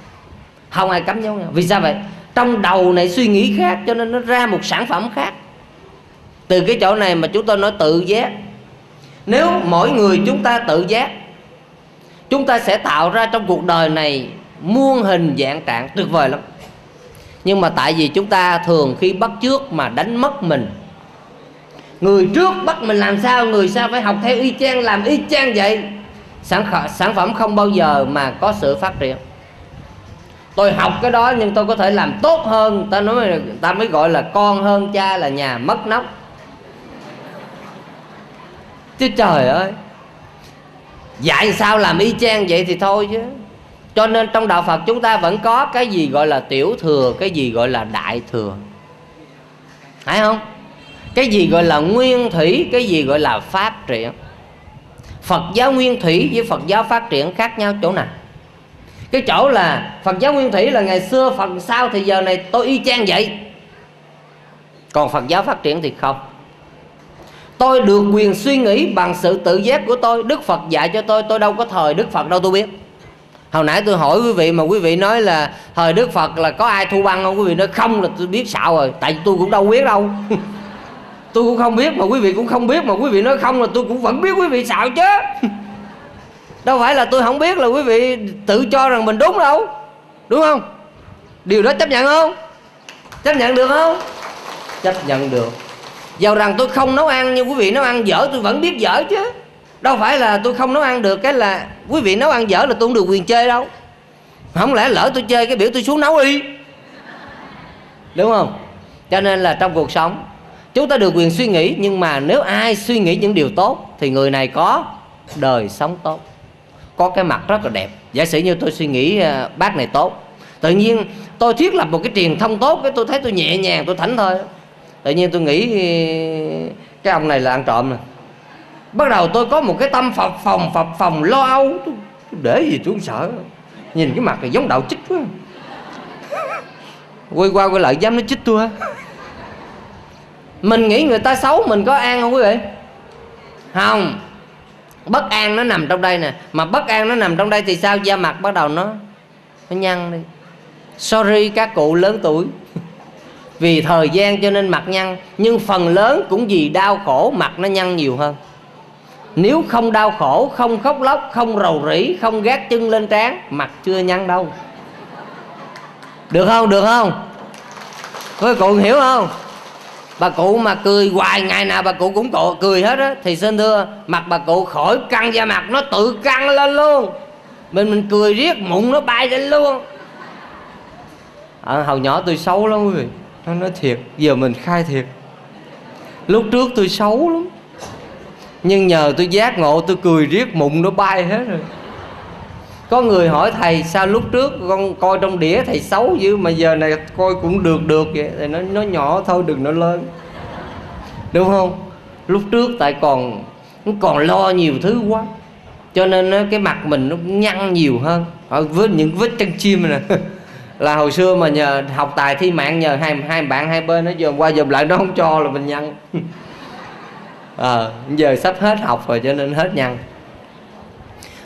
Không ai cấm nhau. Vì sao vậy? Trong đầu này suy nghĩ khác, cho nên nó ra một sản phẩm khác từ cái chỗ này mà chúng tôi nói tự giác. Nếu mỗi người chúng ta tự giác chúng ta sẽ tạo ra trong cuộc đời này muôn hình dạng trạng tuyệt vời lắm. Nhưng mà tại vì chúng ta thường khi bắt trước mà đánh mất mình người trước bắt mình làm sao người sau phải học theo y chang làm y chang vậy. Sản, sản phẩm không bao giờ mà có sự phát triển. Tôi học cái đó nhưng tôi có thể làm tốt hơn ta nói ta mới gọi là con hơn cha là nhà mất nóc chứ trời ơi. Dạy sao làm y chang vậy thì thôi chứ. Cho nên trong đạo phật chúng ta vẫn có cái gì gọi là tiểu thừa, cái gì gọi là đại thừa. Phải không? Cái gì gọi là nguyên thủy, cái gì gọi là phát triển. Phật giáo nguyên thủy với phật giáo phát triển khác nhau chỗ nào? Cái chỗ là phật giáo nguyên thủy là ngày xưa phật sau thì giờ này tôi y chang vậy. Còn phật giáo phát triển thì không tôi được quyền suy nghĩ bằng sự tự giác của tôi. Đức phật dạy cho tôi tôi đâu có thời đức phật đâu, tôi biết. Hồi nãy tôi hỏi quý vị mà quý vị nói là thời đức phật là có ai thu băng không? Quý vị nói không là tôi biết xạo rồi. Tại tôi cũng đâu biết đâu. <laughs> Tôi cũng không biết mà quý vị cũng không biết. Mà quý vị nói không là tôi cũng vẫn biết quý vị xạo chứ. <laughs> Đâu phải là tôi không biết là quý vị tự cho rằng mình đúng đâu. Đúng không? Điều đó chấp nhận không? Chấp nhận được không? Chấp nhận được. Dầu rằng tôi không nấu ăn nhưng quý vị nấu ăn dở, tôi vẫn biết dở chứ. Đâu phải là tôi không nấu ăn được, cái là quý vị nấu ăn dở là tôi không được quyền chơi đâu. Không lẽ lỡ tôi chơi cái biểu tôi xuống nấu y? Đúng không? Cho nên là trong cuộc sống, Chúng ta được quyền suy nghĩ, Nhưng mà nếu ai suy nghĩ những điều tốt Thì người này có đời sống tốt, Có cái mặt rất là đẹp. Giả sử như tôi suy nghĩ ờ, bác này tốt, Tự nhiên tôi thiết lập một cái truyền thông tốt, cái Tôi thấy tôi nhẹ nhàng, tôi thảnh thôi tự nhiên tôi nghĩ cái ông này là ăn trộm nè. Bắt đầu tôi có một cái tâm phập phòng phập phòng lo âu. Tôi, để gì tôi không sợ. Nhìn cái mặt này giống đạo chích quá. Quay qua quay lại dám nó chích tôi mình nghĩ người ta xấu mình có an không quý vị? Không. Bất an nó nằm trong đây nè. Mà bất an nó nằm trong đây thì sao? Da mặt bắt đầu nó nó nhăn đi. Sorry các cụ lớn tuổi vì thời gian cho nên mặt nhăn nhưng phần lớn cũng vì đau khổ mặt nó nhăn nhiều hơn. Nếu không đau khổ không khóc lóc không rầu rĩ không gác chân lên trán mặt chưa nhăn đâu. Được không? Được không? Các cụ hiểu không? Bà cụ mà cười hoài ngày nào bà cụ cũng cộ, cười hết á. Thì xin thưa mặt bà cụ khỏi căng da mặt nó tự căng lên luôn. Mình mình cười riết mụn nó bay lên luôn. À, hồi nhỏ tôi xấu lắm quý vị nó nói thiệt, giờ mình khai thiệt. Lúc trước tôi xấu lắm, nhưng nhờ tôi giác ngộ, tôi cười riết, mụn nó bay hết rồi. Có người hỏi, thầy, sao lúc trước con coi trong đĩa thầy xấu dữ, mà giờ này coi cũng được được vậy? Thì nó nó nhỏ thôi, đừng nó lớn. Đúng không? Lúc trước tại còn còn lo nhiều thứ quá, cho nên cái mặt mình nó nhăn nhiều hơn. Với những vết chân chim này nè. <laughs> là hồi xưa mà nhờ học tài thi mạng nhờ hai hai bạn hai bên nó dòm qua dòm lại nó không cho là mình nhăn à, <laughs> giờ sắp hết học rồi cho nên hết nhăn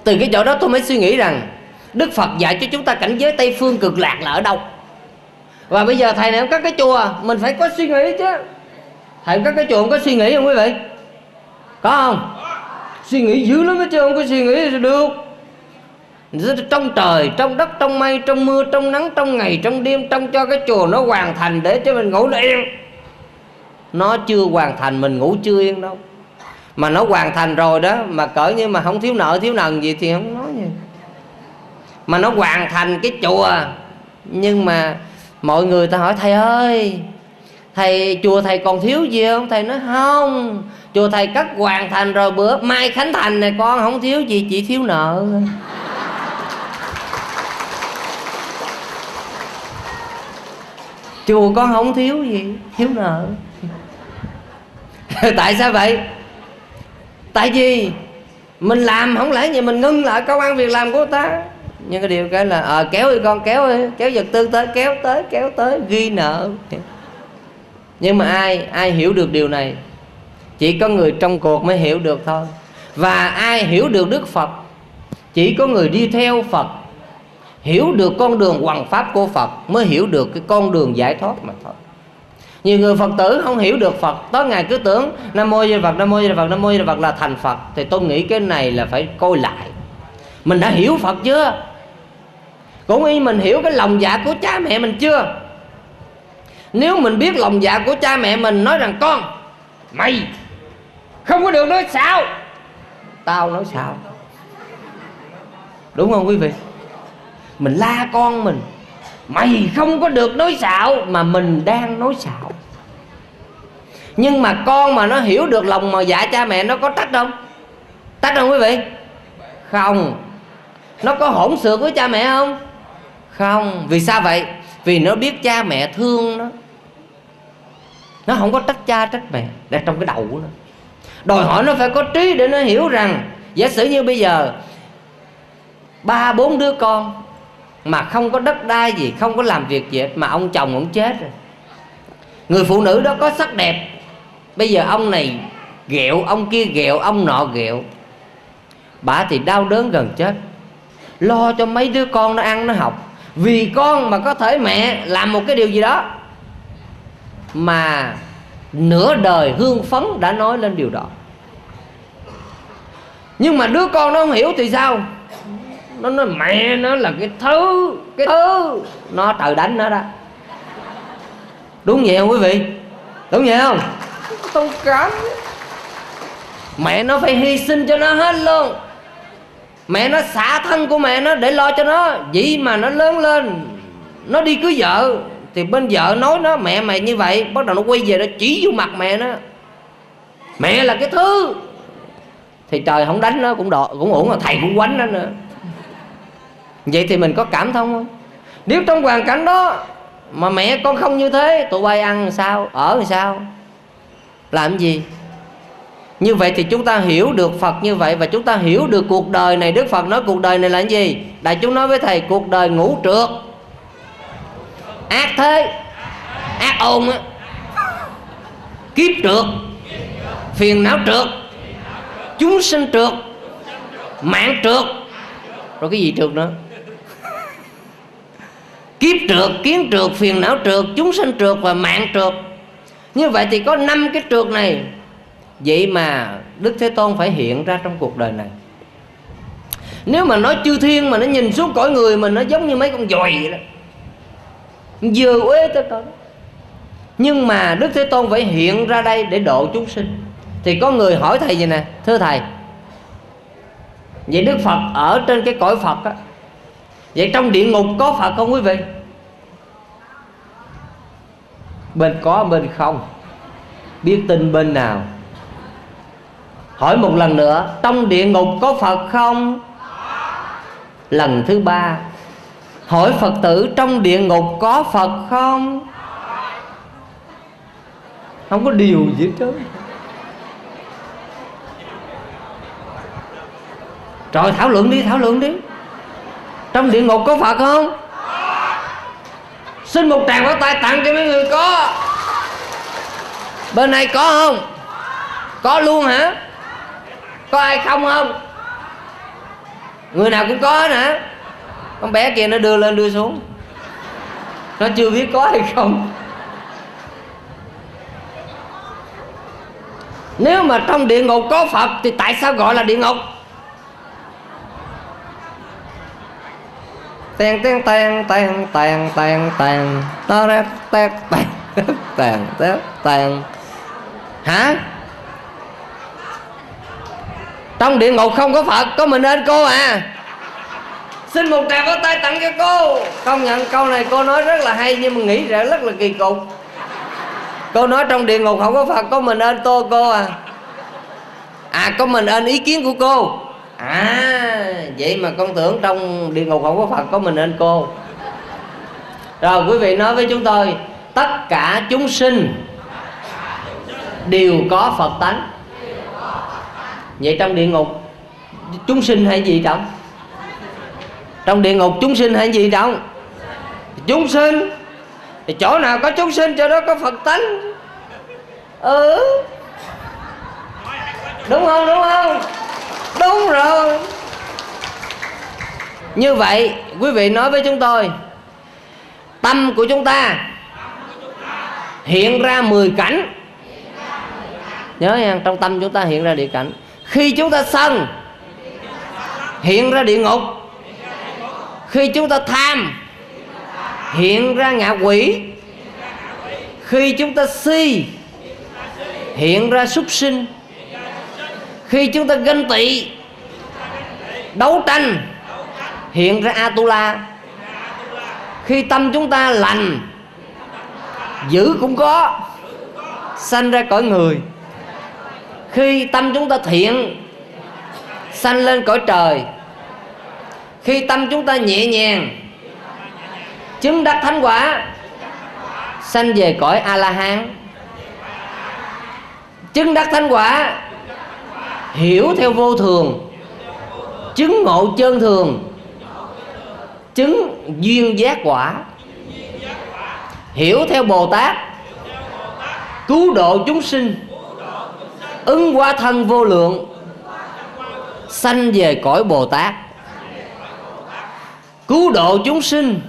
từ cái chỗ đó tôi mới suy nghĩ rằng đức phật dạy cho chúng ta cảnh giới tây phương cực lạc là ở đâu? Và bây giờ thầy này không có cái chùa mình phải có suy nghĩ chứ. Thầy không có cái chùa không có suy nghĩ không quý vị? Có không? Suy nghĩ dữ lắm chứ không có suy nghĩ thì được trong trời, trong đất, trong mây, trong mưa, trong nắng, trong ngày, trong đêm trong cho cái chùa nó hoàn thành để cho mình ngủ nó yên. Nó chưa hoàn thành, mình ngủ chưa yên đâu. Mà nó hoàn thành rồi đó, mà cỡ như mà không thiếu nợ, thiếu nần gì thì không nói gì. Mà nó hoàn thành cái chùa, nhưng mà mọi người ta hỏi, thầy ơi, thầy, chùa thầy còn thiếu gì không? Thầy nói, không, chùa thầy cất hoàn thành rồi, bữa mai khánh thành này, con không thiếu gì, chỉ thiếu nợ chùa con không thiếu gì thiếu nợ. <laughs> Tại sao vậy? Tại vì mình làm không lẽ gì mình ngưng lại công ăn việc làm của ta? Nhưng cái điều cái là à, kéo đi con kéo đi kéo vật tư tới kéo tới kéo tới ghi nợ. <laughs> Nhưng mà ai ai hiểu được điều này? Chỉ có người trong cuộc mới hiểu được thôi. Và ai hiểu được đức phật? Chỉ có người đi theo phật hiểu được con đường hoằng pháp của phật mới hiểu được cái con đường giải thoát mà thôi. Nhiều người phật tử không hiểu được phật. Tối ngày cứ tưởng, nam mô di phật, nam mô di phật, nam mô di phật là thành phật. Thì tôi nghĩ cái này là phải coi lại. Mình đã hiểu phật chưa? Cũng y mình hiểu cái lòng dạ của cha mẹ mình chưa? Nếu mình biết lòng dạ của cha mẹ mình, nói rằng, con, mày không có được nói sao tao nói sao đúng không quý vị? Mình la con mình. Mày không có được nói xạo mà mình đang nói xạo. Nhưng mà con mà nó hiểu được lòng mà dạ cha mẹ nó có trách không? Trách không quý vị? Không. Nó có hỗn xược với cha mẹ không? Không. Vì sao vậy? Vì nó biết cha mẹ thương nó. Nó không có trách cha, trách mẹ. Để trong cái đầu của nó. Đòi hỏi nó phải có trí để nó hiểu rằng, giả sử như bây giờ, ba, bốn đứa con mà không có đất đai gì, không có làm việc gì hết, mà ông chồng cũng chết rồi. Người phụ nữ đó có sắc đẹp. Bây giờ ông này ghẹo, ông kia ghẹo, ông nọ ghẹo. Bà thì đau đớn gần chết. Lo cho mấy đứa con nó ăn, nó học. Vì con mà có thể mẹ làm một cái điều gì đó mà nửa đời hương phấn đã nói lên điều đó. Nhưng mà đứa con nó không hiểu thì sao? Nó nói mẹ nó là cái thứ cái thứ nó trời đánh nó đó. Đúng vậy không quý vị? Đúng vậy không? Thông cảm mẹ nó phải hy sinh cho nó hết luôn. Mẹ nó xả thân của mẹ nó để lo cho nó. Vậy mà nó lớn lên nó đi cưới vợ thì bên vợ nói nó mẹ mày như vậy bắt đầu nó quay về nó chỉ vô mặt mẹ nó. Mẹ là cái thứ. Thì trời không đánh nó cũng đọ cũng ổn mà thầy cũng quánh nó nữa vậy thì mình có cảm thông không? Nếu trong hoàn cảnh đó mà mẹ con không như thế, tụi bay ăn sao, ở sao? Làm gì? Như vậy thì chúng ta hiểu được Phật như vậy và chúng ta hiểu được cuộc đời này. Đức Phật nói cuộc đời này là gì? Đại chúng nói với Thầy, cuộc đời ngủ trượt. Ác thế, Ác ồn á. Kiếp trượt, Phiền não trượt, Chúng sinh trượt, mạng trượt. Rồi cái gì trượt nữa? Kiếp trượt, kiến trượt, phiền não trượt, chúng sanh trượt và mạng trượt. Như vậy thì có năm cái trượt này. Vậy mà đức thế tôn phải hiện ra trong cuộc đời này. Nếu mà nói chư thiên mà nó nhìn xuống cõi người mình nó giống như mấy con dòi vậy đó. Vừa uế tới cỡ nhưng mà đức thế tôn phải hiện ra đây để độ chúng sinh. Thì có người hỏi thầy vậy nè, thưa thầy, vậy đức phật ở trên cái cõi phật á vậy trong địa ngục có phật không quý vị? Bên có, bên không. Biết tin bên nào? Hỏi một lần nữa, trong địa ngục có phật không? Lần thứ ba. Hỏi phật tử, trong địa ngục có phật không? Không có điều gì hết trơn. Rồi thảo luận đi, thảo luận đi trong địa ngục có phật không? Xin một tràng pháo tay tặng cho mấy người có. Bên này có không? Có luôn hả? Có ai không không? Người nào cũng có hết hả? Con bé kia nó đưa lên đưa xuống. Nó chưa biết có hay không. Nếu mà trong địa ngục có phật thì tại sao gọi là địa ngục? tèn tèn tèn tèn tèn tèn tèn ta ra tèn tèn tèn tèn tèn hả? Trong địa ngục không có phật, có mình nên cô à. Xin một tràng có tay tặng cho cô. Công nhận câu này cô nói rất là hay, nhưng mà nghĩ ra rất là kỳ cục. Cô nói trong địa ngục không có phật, có mình ơn tô cô à. À có mình ơn ý kiến của cô à vậy mà con tưởng trong địa ngục không có phật, có mình nên cô. Rồi quý vị nói với chúng tôi, tất cả chúng sinh đều có phật tánh. Vậy trong địa ngục chúng sinh hay gì trọng? Trong địa ngục chúng sinh hay gì trọng? Chúng sinh. Thì chỗ nào có chúng sinh, chỗ đó có phật tánh. Ừ. Đúng không đúng không? Đúng rồi. Như vậy, quý vị nói với chúng tôi, tâm của chúng ta hiện ra 10 cảnh. Nhớ nha, trong tâm chúng ta hiện ra địa cảnh. Khi chúng ta sân, hiện ra địa ngục. Khi chúng ta tham, hiện ra ngạ quỷ. Khi chúng ta si, hiện ra súc sinh. Khi chúng ta ganh tị đấu tranh. Hiện ra atula. Khi tâm chúng ta lành giữ cũng có, sanh ra cõi người. Khi tâm chúng ta thiện, sanh lên cõi trời. Khi tâm chúng ta nhẹ nhàng, chứng đắc thánh quả, sanh về cõi a la hán chứng đắc thánh quả, hiểu theo vô thường chứng ngộ chân thường, chứng duyên giác quả. Hiểu theo bồ tát, cứu độ chúng sinh, ứng hóa thân vô lượng, sanh về cõi bồ tát. Cứu độ chúng sinh,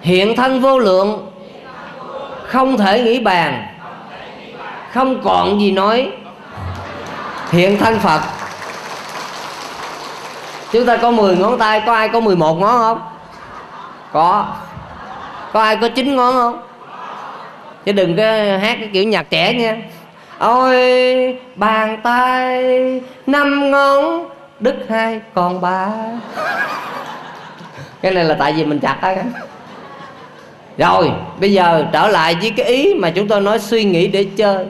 hiện thân vô lượng, không thể nghĩ bàn, không còn gì nói. Hiện thân phật chúng ta có 10 ngón tay, có ai có 11 ngón không? Có. Có ai có 9 ngón không? Chứ đừng có hát cái kiểu nhạc trẻ nha. Ôi, bàn tay, năm ngón, đứt hai còn ba. Cái này là tại vì mình chặt á. Rồi, bây giờ trở lại với cái ý mà chúng tôi nói suy nghĩ để chơi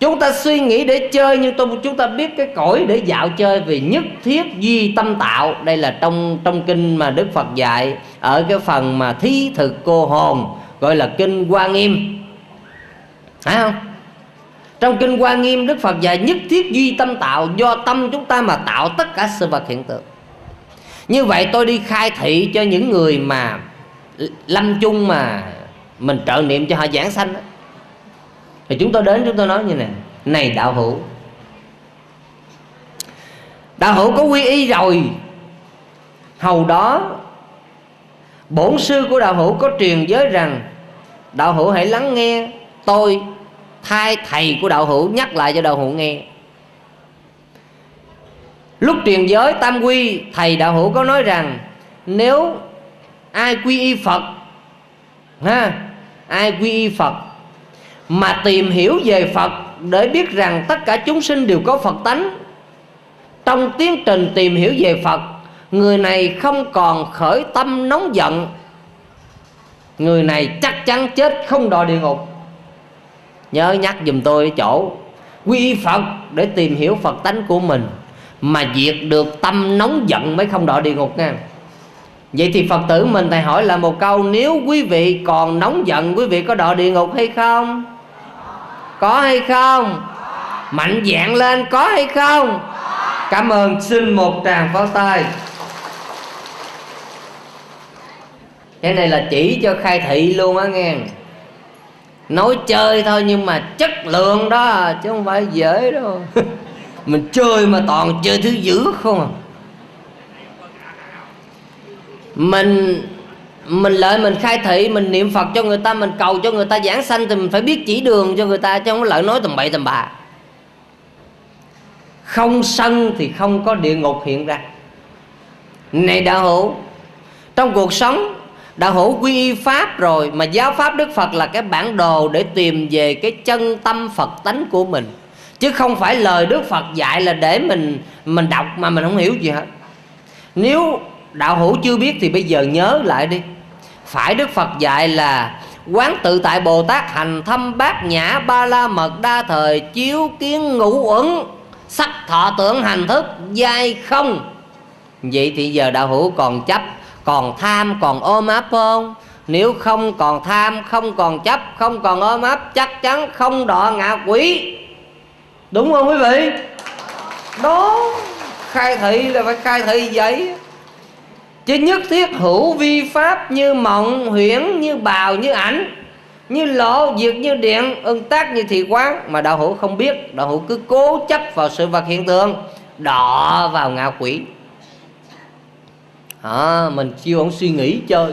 chúng ta suy nghĩ để chơi, nhưng tôi chúng ta biết cái cõi để dạo chơi vì nhất thiết duy tâm tạo. Đây là trong trong kinh mà đức phật dạy, ở cái phần mà thí thực cô hồn, gọi là kinh hoa nghiêm. Phải không? Trong kinh hoa nghiêm, đức phật dạy nhất thiết duy tâm tạo, do tâm chúng ta mà tạo tất cả sự vật hiện tượng. Như vậy tôi đi khai thị cho những người mà lâm chung mà mình trợ niệm cho họ giảng sanh đó thì chúng tôi đến, chúng tôi nói như này. Này đạo hữu đạo hữu có quy y rồi. Hầu đó, bổn sư của đạo hữu có truyền giới rằng, đạo hữu hãy lắng nghe tôi, thay thầy của đạo hữu nhắc lại cho đạo hữu nghe. Lúc truyền giới tam quy, thầy đạo hữu có nói rằng, nếu ai quy y phật, ha, ai quy y phật mà tìm hiểu về phật để biết rằng tất cả chúng sinh đều có phật tánh. Trong tiến trình tìm hiểu về phật, người này không còn khởi tâm nóng giận. Người này chắc chắn chết không đòi địa ngục. Nhớ nhắc dùm tôi chỗ, quy phật để tìm hiểu phật tánh của mình, mà diệt được tâm nóng giận mới không đọa địa ngục nha. Vậy thì phật tử mình thầy hỏi là một câu, nếu quý vị còn nóng giận, quý vị có đọa địa ngục hay không? Có hay không? Mạnh dạng lên có hay không? Cảm ơn, xin một tràng pháo tay. Cái này là chỉ cho khai thị luôn á nghe. Nói chơi thôi nhưng mà chất lượng đó, chứ không phải dễ đâu. <laughs> Mình chơi mà toàn chơi thứ dữ không à. Mình mình lợi mình khai thị, mình niệm phật cho người ta, mình cầu cho người ta giảng sanh thì mình phải biết chỉ đường cho người ta, chứ không có lợi nói tầm bậy tầm bạ. Không sân thì không có địa ngục hiện ra. Này đạo hữu, trong cuộc sống, đạo hữu quy y pháp rồi mà giáo pháp đức phật là cái bản đồ để tìm về cái chân tâm phật tánh của mình. Chứ không phải lời đức phật dạy là để mình mình đọc mà mình không hiểu gì hết. Nếu đạo hữu chưa biết thì bây giờ nhớ lại đi. Phải đức phật dạy là quán tự tại bồ tát hành thâm bát nhã ba la mật đa thời chiếu kiến ngũ uẩn, sắc thọ tưởng hành thức dai không. Vậy thì giờ đạo hữu còn chấp, còn tham, còn ôm áp không? Nếu không còn tham, không còn chấp, không còn ôm áp, chắc chắn không đọa ngạ quỷ. Đúng không quý vị? Đó khai thị là phải khai thị vậy chứ nhất thiết hữu vi pháp như mộng huyễn như bào như ảnh như lộ diệt như điện ưng tác như thị quán. Mà đạo hữu không biết đạo hữu cứ cố chấp vào sự vật hiện tượng đọ vào ngạ quỷ. À, mình chưa ông suy nghĩ chơi.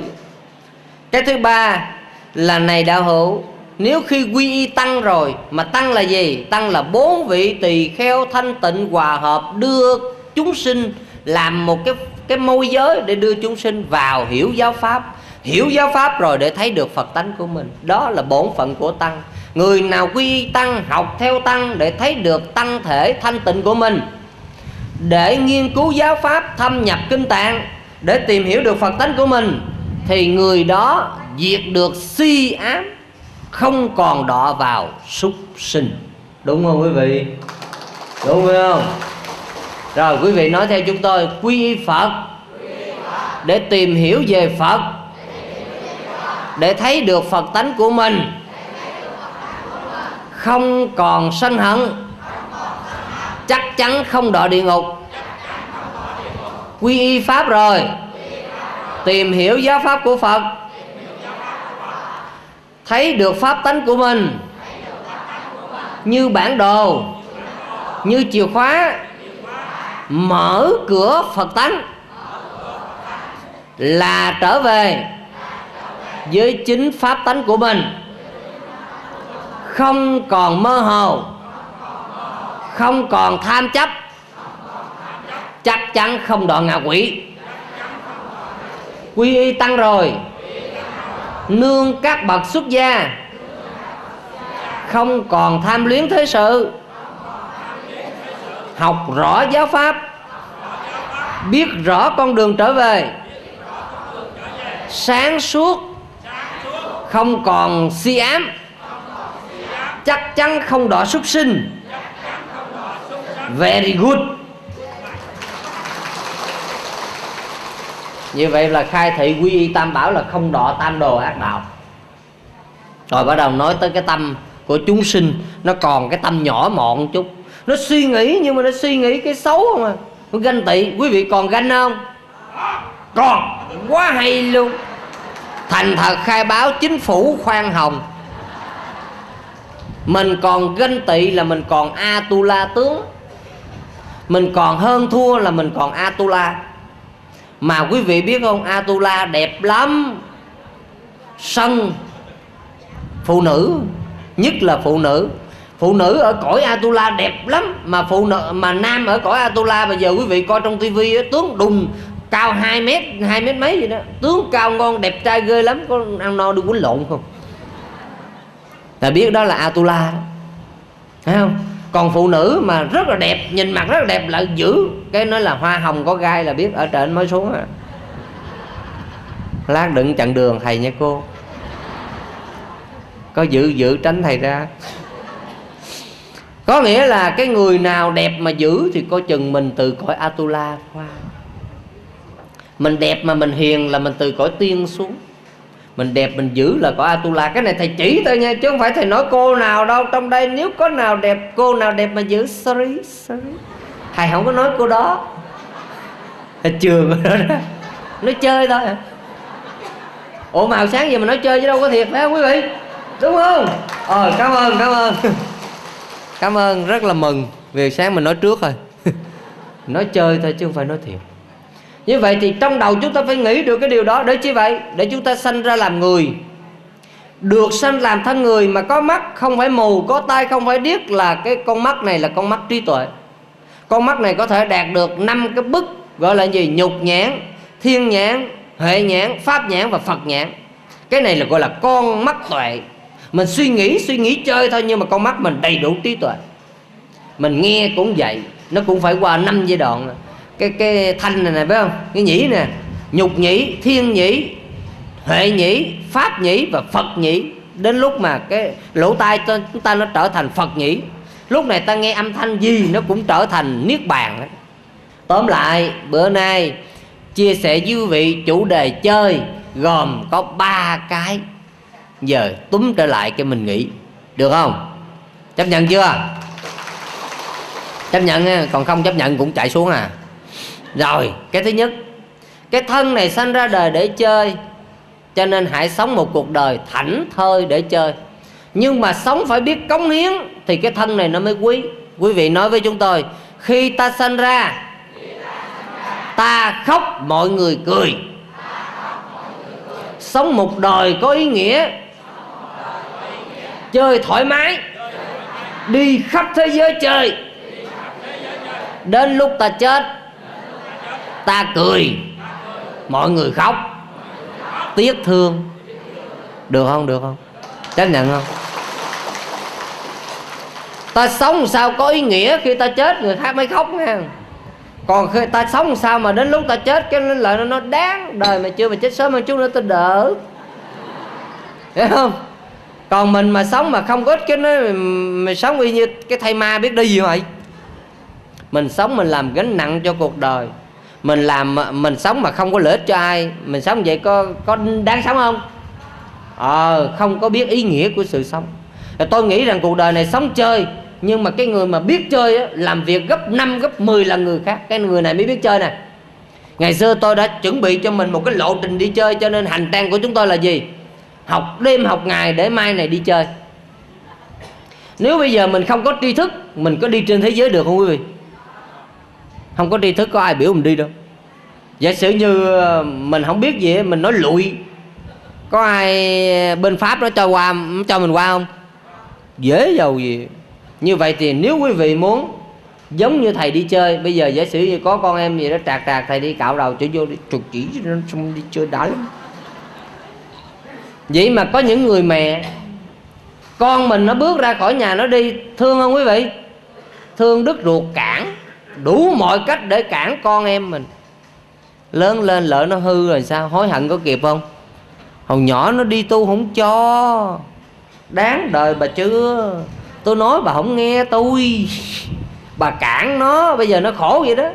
Cái thứ ba là này đạo hữu nếu khi quy y tăng rồi mà tăng là gì? Tăng là bốn vị tỳ kheo thanh tịnh hòa hợp đưa chúng sinh làm một cái cái môi giới để đưa chúng sinh vào hiểu giáo pháp, hiểu giáo pháp rồi để thấy được phật tánh của mình. Đó là bổn phận của tăng. Người nào quy tăng, học theo tăng để thấy được tăng thể thanh tịnh của mình, để nghiên cứu giáo pháp, thâm nhập kinh tạng, để tìm hiểu được phật tánh của mình, thì người đó diệt được si ám, không còn đọa vào súc sinh. Đúng không quý vị? Đúng không? Rồi, quý vị nói theo chúng tôi, quy y phật. Để tìm hiểu về phật. Để thấy được phật tánh của mình. Không còn sân hận. Chắc chắn không đọa địa ngục. Quy y pháp rồi. Tìm hiểu giáo pháp của phật. Thấy được pháp tánh của mình. Như bản đồ. Như chìa khóa mở cửa phật tánh. Là trở về với chính pháp tánh của mình. Không còn mơ hồ. Không còn tham chấp. Chắc chắn không đoạn ngạ quỷ. Quy y tăng rồi. Nương các bậc xuất gia. Không còn tham luyến thế sự học rõ giáo pháp. Biết rõ con đường trở về. Sáng suốt. Không còn si ám. Chắc chắn không đọa súc sinh. Very good. Như vậy là khai thị quy y tam bảo là không đọa tam đồ ác đạo. Rồi bắt đầu nói tới cái tâm của chúng sinh. Nó còn cái tâm nhỏ mọn chút nó suy nghĩ nhưng mà nó suy nghĩ cái xấu không à? Nó ganh tị quý vị còn ganh không? Còn. Quá hay luôn. Thành thật khai báo chính phủ khoan hồng. Mình còn ganh tị là mình còn a tu la tướng. Mình còn hơn thua là mình còn atula. Mà quý vị biết không atula đẹp lắm. Sân. Phụ nữ. Nhất là phụ nữ phụ nữ ở cõi atula đẹp lắm, mà phụ nữ, mà nam ở cõi atula bây giờ quý vị coi trong tivi tướng đùng, cao 2 mét 2 mét mấy gì đó. Tướng cao ngon, đẹp trai ghê lắm, có ăn no đi quýnh lộn không? Là biết đó là atula đó. Thấy không? Còn phụ nữ mà rất là đẹp, nhìn mặt rất là đẹp lại giữ, cái nói là hoa hồng có gai là biết, ở trên mới xuống à lát đừng chặn đường, thầy nha cô. Có giữ giữ tránh thầy ra có nghĩa là cái người nào đẹp mà giữ thì coi chừng mình từ cõi atula qua mình đẹp mà mình hiền là mình từ cõi tiên xuống. Mình đẹp mình giữ là có atula. Cái này thầy chỉ thôi nha chứ không phải thầy nói cô nào đâu. Trong đây nếu có nào đẹp cô nào đẹp mà giữ sorry sorry. Thầy không có nói cô đó. Thầy trường đó, đó. Nói chơi thôi. Ủa màu sáng giờ mà nói chơi chứ đâu có thiệt phải không quý vị? Đúng không? Ờ cảm ơn cảm ơn cảm ơn, rất là mừng. Vì sáng mình nói trước rồi <laughs> nói chơi thôi chứ không phải nói thiệt. Như vậy thì trong đầu chúng ta phải nghĩ được cái điều đó. Để chi vậy? Để chúng ta sanh ra làm người. Được sanh làm thân người mà có mắt không phải mù, có tai không phải điếc là cái con mắt này là con mắt trí tuệ. Con mắt này có thể đạt được năm cái bức gọi là gì? Nhục nhãn, thiên nhãn, hệ nhãn, pháp nhãn và phật nhãn. Cái này là gọi là con mắt tuệ mình suy nghĩ suy nghĩ chơi thôi, nhưng mà con mắt mình đầy đủ trí tuệ. Mình nghe cũng vậy, nó cũng phải qua năm giai đoạn. Cái cái thanh này nè, phải không? Cái nhĩ nè. Nhục nhĩ, thiên nhĩ, huệ nhĩ, pháp nhĩ và phật nhĩ. Đến lúc mà cái lỗ tai chúng ta nó trở thành phật nhĩ. Lúc này ta nghe âm thanh gì nó cũng trở thành niết bàn ấy. tóm lại, bữa nay chia sẻ với quý vị chủ đề chơi gồm có ba cái giờ túm trở lại cái mình nghĩ được không? Chấp nhận chưa? Chấp nhận còn không chấp nhận cũng chạy xuống à. Rồi, cái thứ nhất. Cái thân này sanh ra đời để chơi, cho nên hãy sống một cuộc đời thảnh thơi để chơi. Nhưng mà sống phải biết cống hiến thì cái thân này nó mới quý. Quý vị nói với chúng tôi, khi ta sanh ra, ta khóc, mọi người cười. Sống một đời có ý nghĩa chơi thoải mái. Đi khắp thế giới chơi. Đến lúc ta chết, ta cười. Mọi người khóc. Tiếc thương. Được không được không? Chấp nhận không? Ta sống sao có ý nghĩa khi ta chết? Người khác mới khóc nha còn khi ta sống sao mà đến lúc ta chết, cái lời nó nó đáng đời mà chưa mà chết sớm hơn chút nữa ta đỡ. Hiểu không? Còn mình mà sống mà không có ích cái nó mình sống y như cái thầy ma biết đi gì vậy mình sống mình làm gánh nặng cho cuộc đời. Mình làm mình sống mà không có lợi ích cho ai. Mình sống vậy có có đáng sống không? Ờ à, không có biết ý nghĩa của sự sống. Tôi nghĩ rằng cuộc đời này sống chơi nhưng mà cái người mà biết chơi á, làm việc gấp 5 gấp 10 lần người khác. Cái người này mới biết chơi nè. Ngày xưa tôi đã chuẩn bị cho mình một cái lộ trình đi chơi cho nên hành trang của chúng tôi là gì? Học đêm, học ngày để mai này đi chơi. Nếu bây giờ mình không có tri thức, mình có đi trên thế giới được không quý vị? Không có tri thức, có ai biểu mình đi đâu. Giả sử như ờ, mình không biết gì mình nói lụi. Có ai bên pháp nó cho qua, cho mình qua không? Dễ giàu gì. Như vậy thì nếu quý vị muốn, giống như thầy đi chơi, bây giờ giả sử như có con em gì đó trạc trạc, thầy đi cạo đầu cho vô đi trục chỉ nó xong đi chơi đã lắm vậy mà có những người mẹ, con mình nó bước ra khỏi nhà nó đi, thương không quý vị? Thương đứt ruột cản, đủ mọi cách để cản con em mình. Lớn lên lỡ nó hư rồi sao? Hối hận có kịp không? Hồi nhỏ nó đi tu không cho. Đáng đời bà chưa? Tôi nói bà không nghe tôi. Bà cản nó, bây giờ nó khổ vậy đó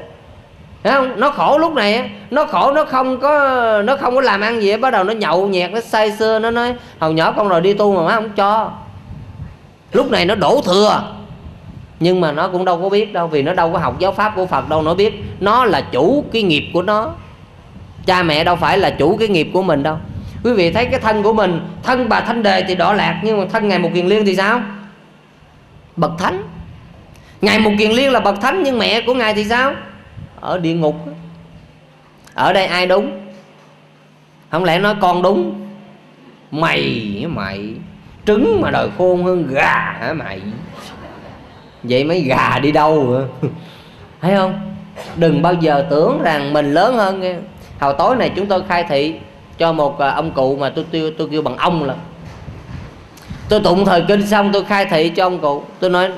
đấy không? Nó khổ lúc này Nó khổ, nó không có, Nó không có làm ăn gì Bắt đầu nó nhậu nhẹt, Nó say sưa, Nó nói, Hồi nhỏ con rồi đi tu mà má không cho. Lúc này nó đổ thừa. Nhưng mà nó cũng đâu có biết đâu, Vì nó đâu có học giáo pháp của Phật, đâu Nó biết. Nó là chủ cái nghiệp của nó. Cha mẹ đâu phải là chủ cái nghiệp của mình đâu. Quý vị thấy cái thân của mình, Thân bà thanh đề thì đỏ lạc Nhưng mà thân ngày một kiền liên thì sao? Bậc thánh. Ngài mục kiền liên là bậc thánh, nhưng mẹ của ngài thì sao? Ở địa ngục ở đây ai đúng? Không lẽ nói con đúng? Mày mày? Trứng mà đòi khôn hơn gà hả mày? Vậy mấy gà đi đâu hả? <laughs> Thấy không? Đừng bao giờ tưởng rằng mình lớn hơn nghe. Hồi tối này chúng tôi khai thị cho một à, ông cụ mà tôi tôi tôi kêu bằng ông là. Tôi tụng thời kinh xong tôi khai thị cho ông cụ. Tôi nói,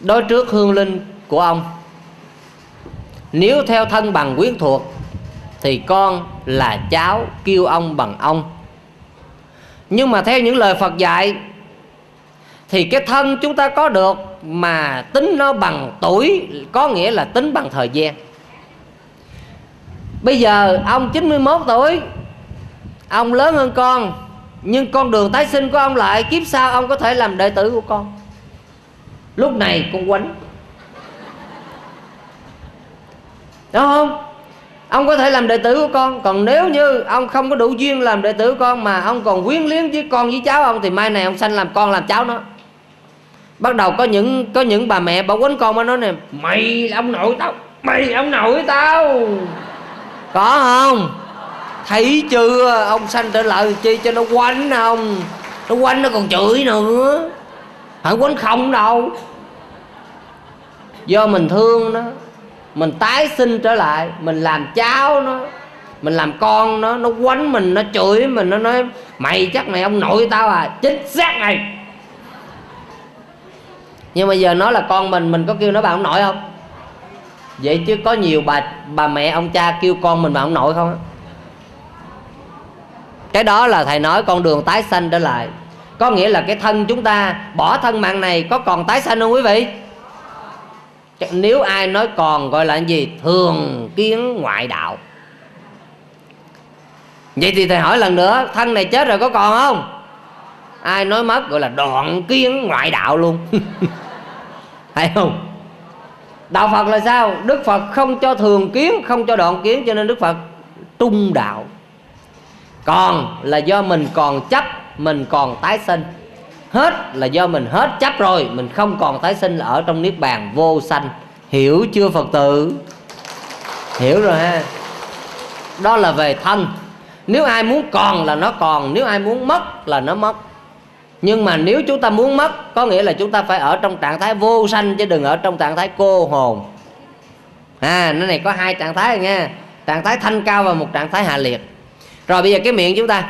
đối trước hương linh của ông nếu theo thân bằng quyến thuộc, thì con là cháu kêu ông bằng ông. Nhưng mà theo những lời phật dạy, thì cái thân chúng ta có được mà tính nó bằng tuổi, có nghĩa là tính bằng thời gian. Bây giờ ông 91 tuổi, ông lớn hơn con, nhưng con đường tái sinh của ông lại, kiếp sau ông có thể làm đệ tử của con. Lúc này con quánh. Đúng không? Ông có thể làm đệ tử của con, còn nếu như ông không có đủ duyên làm đệ tử của con mà ông còn quyến liếng với con với cháu ông thì mai này ông sanh làm con làm cháu nó. Bắt đầu có những có những bà mẹ bảo quánh con mà nói nè, mày là ông nội tao, mày ông nội tao. Có không? Thấy chưa? Ông sanh trở lại chi cho nó quánh không nó quánh nó còn chửi nữa. Phải quánh không đâu. Do mình thương nó mình tái sinh trở lại, mình làm cháu nó, mình làm con nó nó quánh mình, nó chửi mình, nó nói, mày chắc mày ông nội tao à chính xác này nhưng mà giờ nó là con mình mình có kêu nó bà ông nội không? Vậy chứ có nhiều bà bà mẹ ông cha kêu con mình bà ông nội không á? Cái đó là thầy nói con đường tái sanh trở lại. Có nghĩa là cái thân chúng ta, bỏ thân mạng này có còn tái sanh không quý vị? Nếu ai nói còn gọi là gì, thường kiến ngoại đạo. Vậy thì thầy hỏi lần nữa, thân này chết rồi có còn không? Ai nói mất gọi là đoạn kiến ngoại đạo luôn. <laughs> Hay không? Đạo phật là sao? Đức phật không cho thường kiến, không cho đoạn kiến, cho nên đức phật trung đạo. Còn là do mình còn chấp, mình còn tái sinh hết là do mình hết chấp rồi. Mình không còn tái sinh là ở trong niết bàn vô sanh. Hiểu chưa, phật tử? Hiểu rồi ha. Đó là về thân. Nếu ai muốn còn là nó còn, nếu ai muốn mất là nó mất. Nhưng mà nếu chúng ta muốn mất, có nghĩa là chúng ta phải ở trong trạng thái vô sanh, chứ đừng ở trong trạng thái cô hồn. À nó này có hai trạng thái rồi nha. Trạng thái thanh cao và một trạng thái hạ liệt. Rồi bây giờ cái miệng chúng ta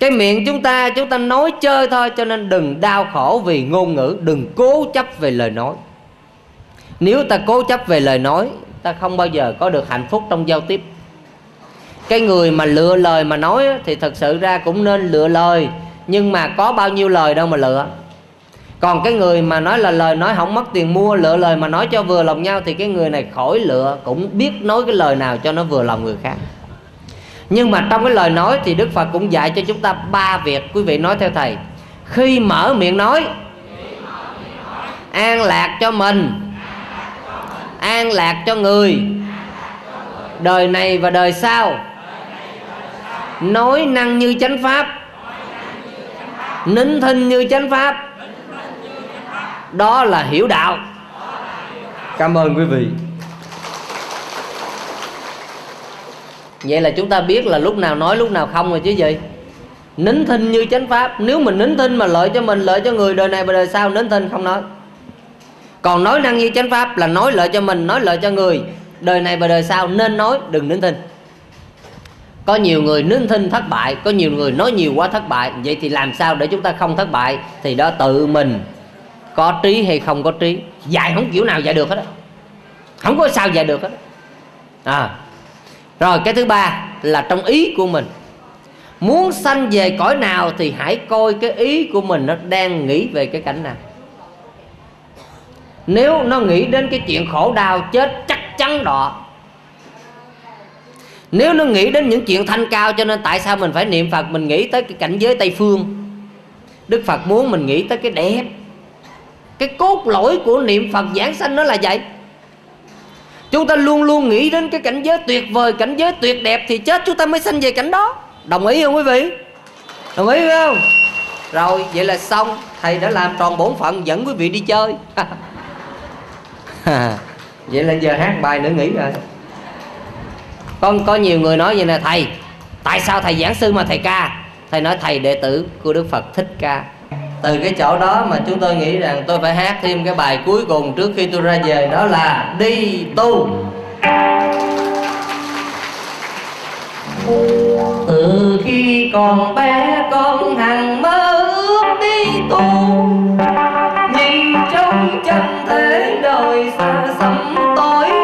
cái miệng chúng ta chúng ta nói chơi thôi, cho nên đừng đau khổ vì ngôn ngữ. Đừng cố chấp về lời nói. Nếu ta cố chấp về lời nói, ta không bao giờ có được hạnh phúc trong giao tiếp. Cái người mà lựa lời mà nói thì thật sự ra cũng nên lựa lời. Nhưng mà có bao nhiêu lời đâu mà lựa. Còn cái người mà nói là lời nói không mất tiền mua, lựa lời mà nói cho vừa lòng nhau, thì cái người này khỏi lựa, cũng biết nói cái lời nào cho nó vừa lòng người khác nhưng mà trong cái lời nói thì đức phật cũng dạy cho chúng ta ba việc quý vị nói theo thầy. Khi mở miệng nói, an lạc cho mình, an lạc cho người, đời này và đời sau, nói năng như chánh pháp, nín thinh như chánh pháp. Đó là hiểu đạo. Cảm ơn quý vị. Vậy là chúng ta biết là lúc nào nói, lúc nào không rồi chứ gì? Nín thinh như chánh pháp. Nếu mình nín thinh mà lợi cho mình, lợi cho người đời này và đời sau, nín thinh không nói. Còn nói năng như chánh pháp là nói lợi cho mình, nói lợi cho người đời này và đời sau, nên nói, đừng nín thinh. Có nhiều người nín thinh thất bại, có nhiều người nói nhiều quá thất bại. Vậy thì làm sao để chúng ta không thất bại? Thì đó, tự mình có trí hay không có trí. Dạy không kiểu nào dạy được hết á. Không có sao dạy được hết à rồi, cái thứ ba là trong ý của mình. Muốn sanh về cõi nào thì hãy coi cái ý của mình nó đang nghĩ về cái cảnh nào. Nếu nó nghĩ đến cái chuyện khổ đau chết, chắc chắn đọ nếu nó nghĩ đến những chuyện thanh cao cho nên tại sao mình phải niệm phật, mình nghĩ tới cái cảnh giới tây phương. Đức phật muốn mình nghĩ tới cái đẹp. Cái cốt lõi của niệm phật giảng sanh nó là vậy chúng ta luôn luôn nghĩ đến cái cảnh giới tuyệt vời, cảnh giới tuyệt đẹp thì chết, chúng ta mới sanh về cảnh đó. Đồng ý không quý vị? Đồng ý không? Rồi, vậy là xong. Thầy đã làm tròn bổn phận, dẫn quý vị đi chơi. <laughs> Vậy là giờ hát bài nữa nghỉ rồi. Con có nhiều người nói vậy nè, thầy, tại sao thầy giảng sư mà thầy ca? Thầy nói, thầy đệ tử của đức phật thích ca từ cái chỗ đó mà chúng tôi nghĩ rằng tôi phải hát thêm cái bài cuối cùng trước khi tôi ra về, đó là đi tu. Từ khi còn bé, con hằng mơ ước đi tu. Nhìn trong chân thế đời xa xăm tối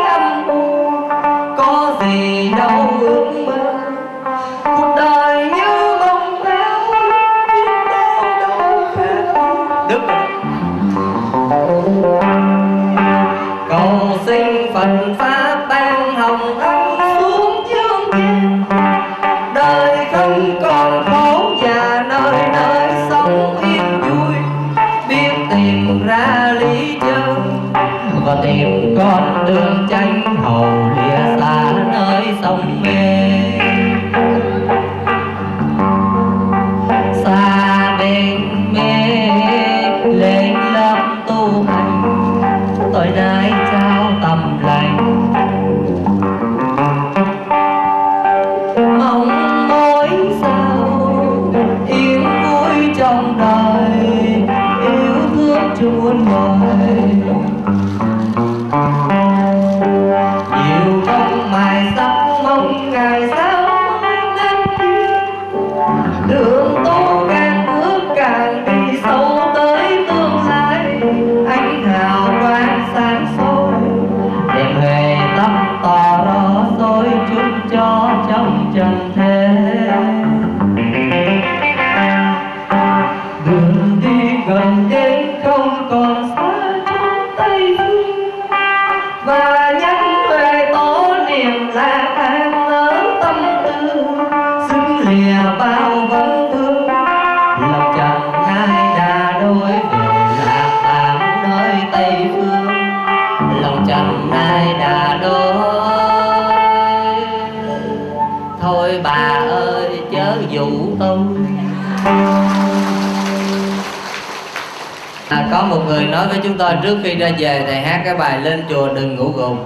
người nói với chúng tôi trước khi ra về thầy hát cái bài lên chùa đừng ngủ gục.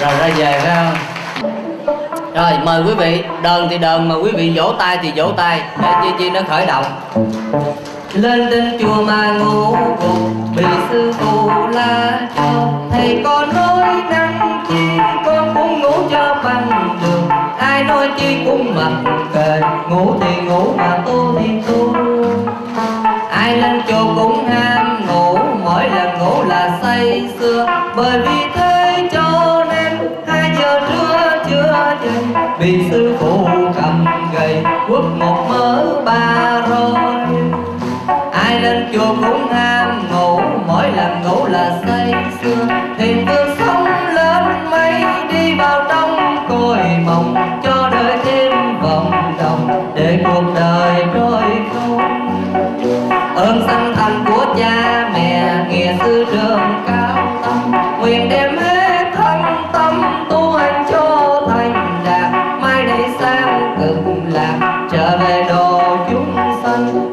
Rồi ra về, phải không? Rồi, mời quý vị, đờn thì đờn, mà quý vị vỗ tay thì vỗ tay. Để chi chi nó khởi động. Lên trên chùa mà ngủ gục, bị sư phụ la cho. Thầy con nói năng chi con cũng ngủ cho bằng được, ai nói chi cũng mặc kệ ngủ thì ngủ mà tu thì tu ai lên chùa cũng ham ngủ, mỗi lần ngủ là say sưa. Bởi vì thế cho nên hai giờ trưa chưa dậy, bị sư phụ cầm gậy quất một mớ ba rồi ai lên chùa cũng ham ngủ, mỗi lần ngủ là say sưa. Thì vương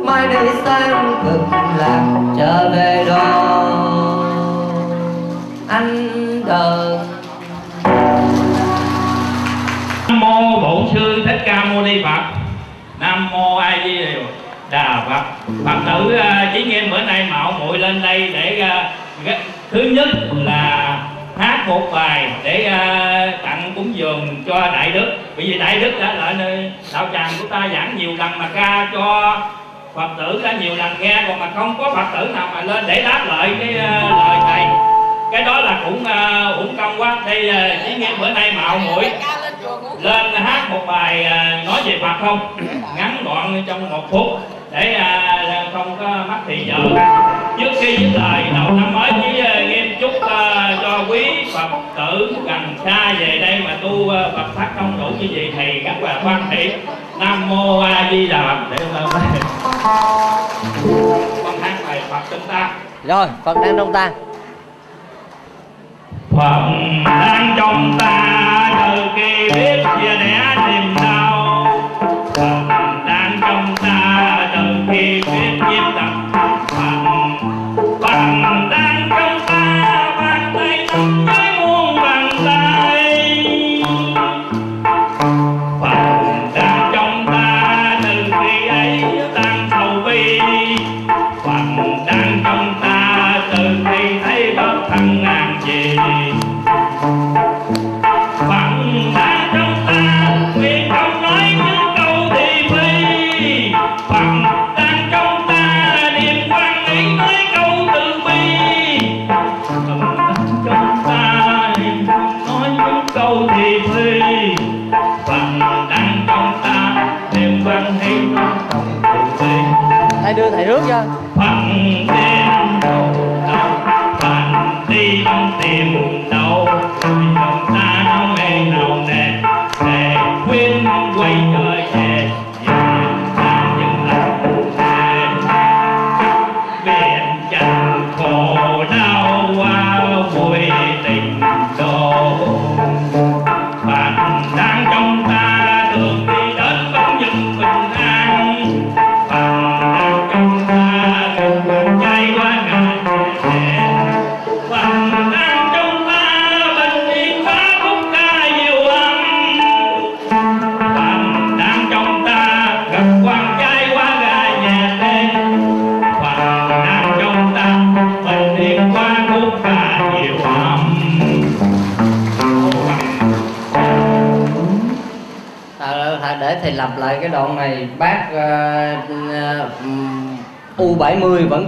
mai đây sang cực lạc trở về đó anh đời Nam mô Bổn sư Thích Ca Mâu Ni Phật. Nam mô A Di Đà Phật. Phật tử à, chỉ nghe bữa nay mạo muội lên đây để à, thứ nhất là hát một bài để uh, tặng cúng dường cho đại đức. Bởi vì đại đức đã lại nơi đạo tràng của ta giảng nhiều lần mà ca cho Phật tử đã nhiều lần nghe còn mà không có Phật tử nào mà lên để đáp lại cái à, lời thầy cái đó là cũng uh, uổng công quá. Đây uh, chỉ nghe bữa nay mạo muội lên hát một bài à, nói về Phật không? <coughs> Ngắn gọn trong một phút để à, không có mất thì giờ. Trước khi dứt lời đầu năm mới với à, nghiêm chúc à, cho quý Phật tử gần xa về đây mà tu à, Phật pháp không đủ như vậy thì rất là quan hệ Nam mô A Di Đà Phật. Để con hát bài Phật chúng ta. Rồi phật đang trong ta. Phật đang trong ta từ khi biết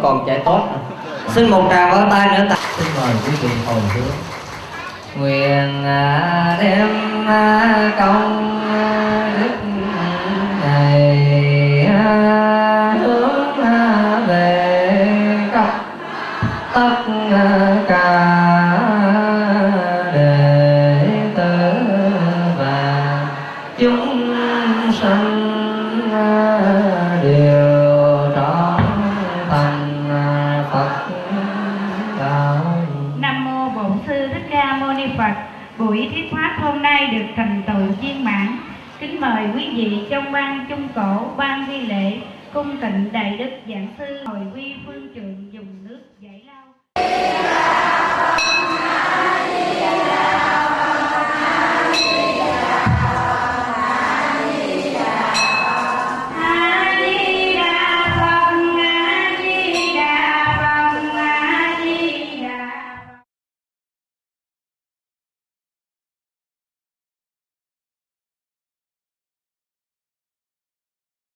còn chạy tốt. Xin một tràng vỗ tay nữa ta. Xin mời quý vị ngồi xuống. Nguyện à, đem à, công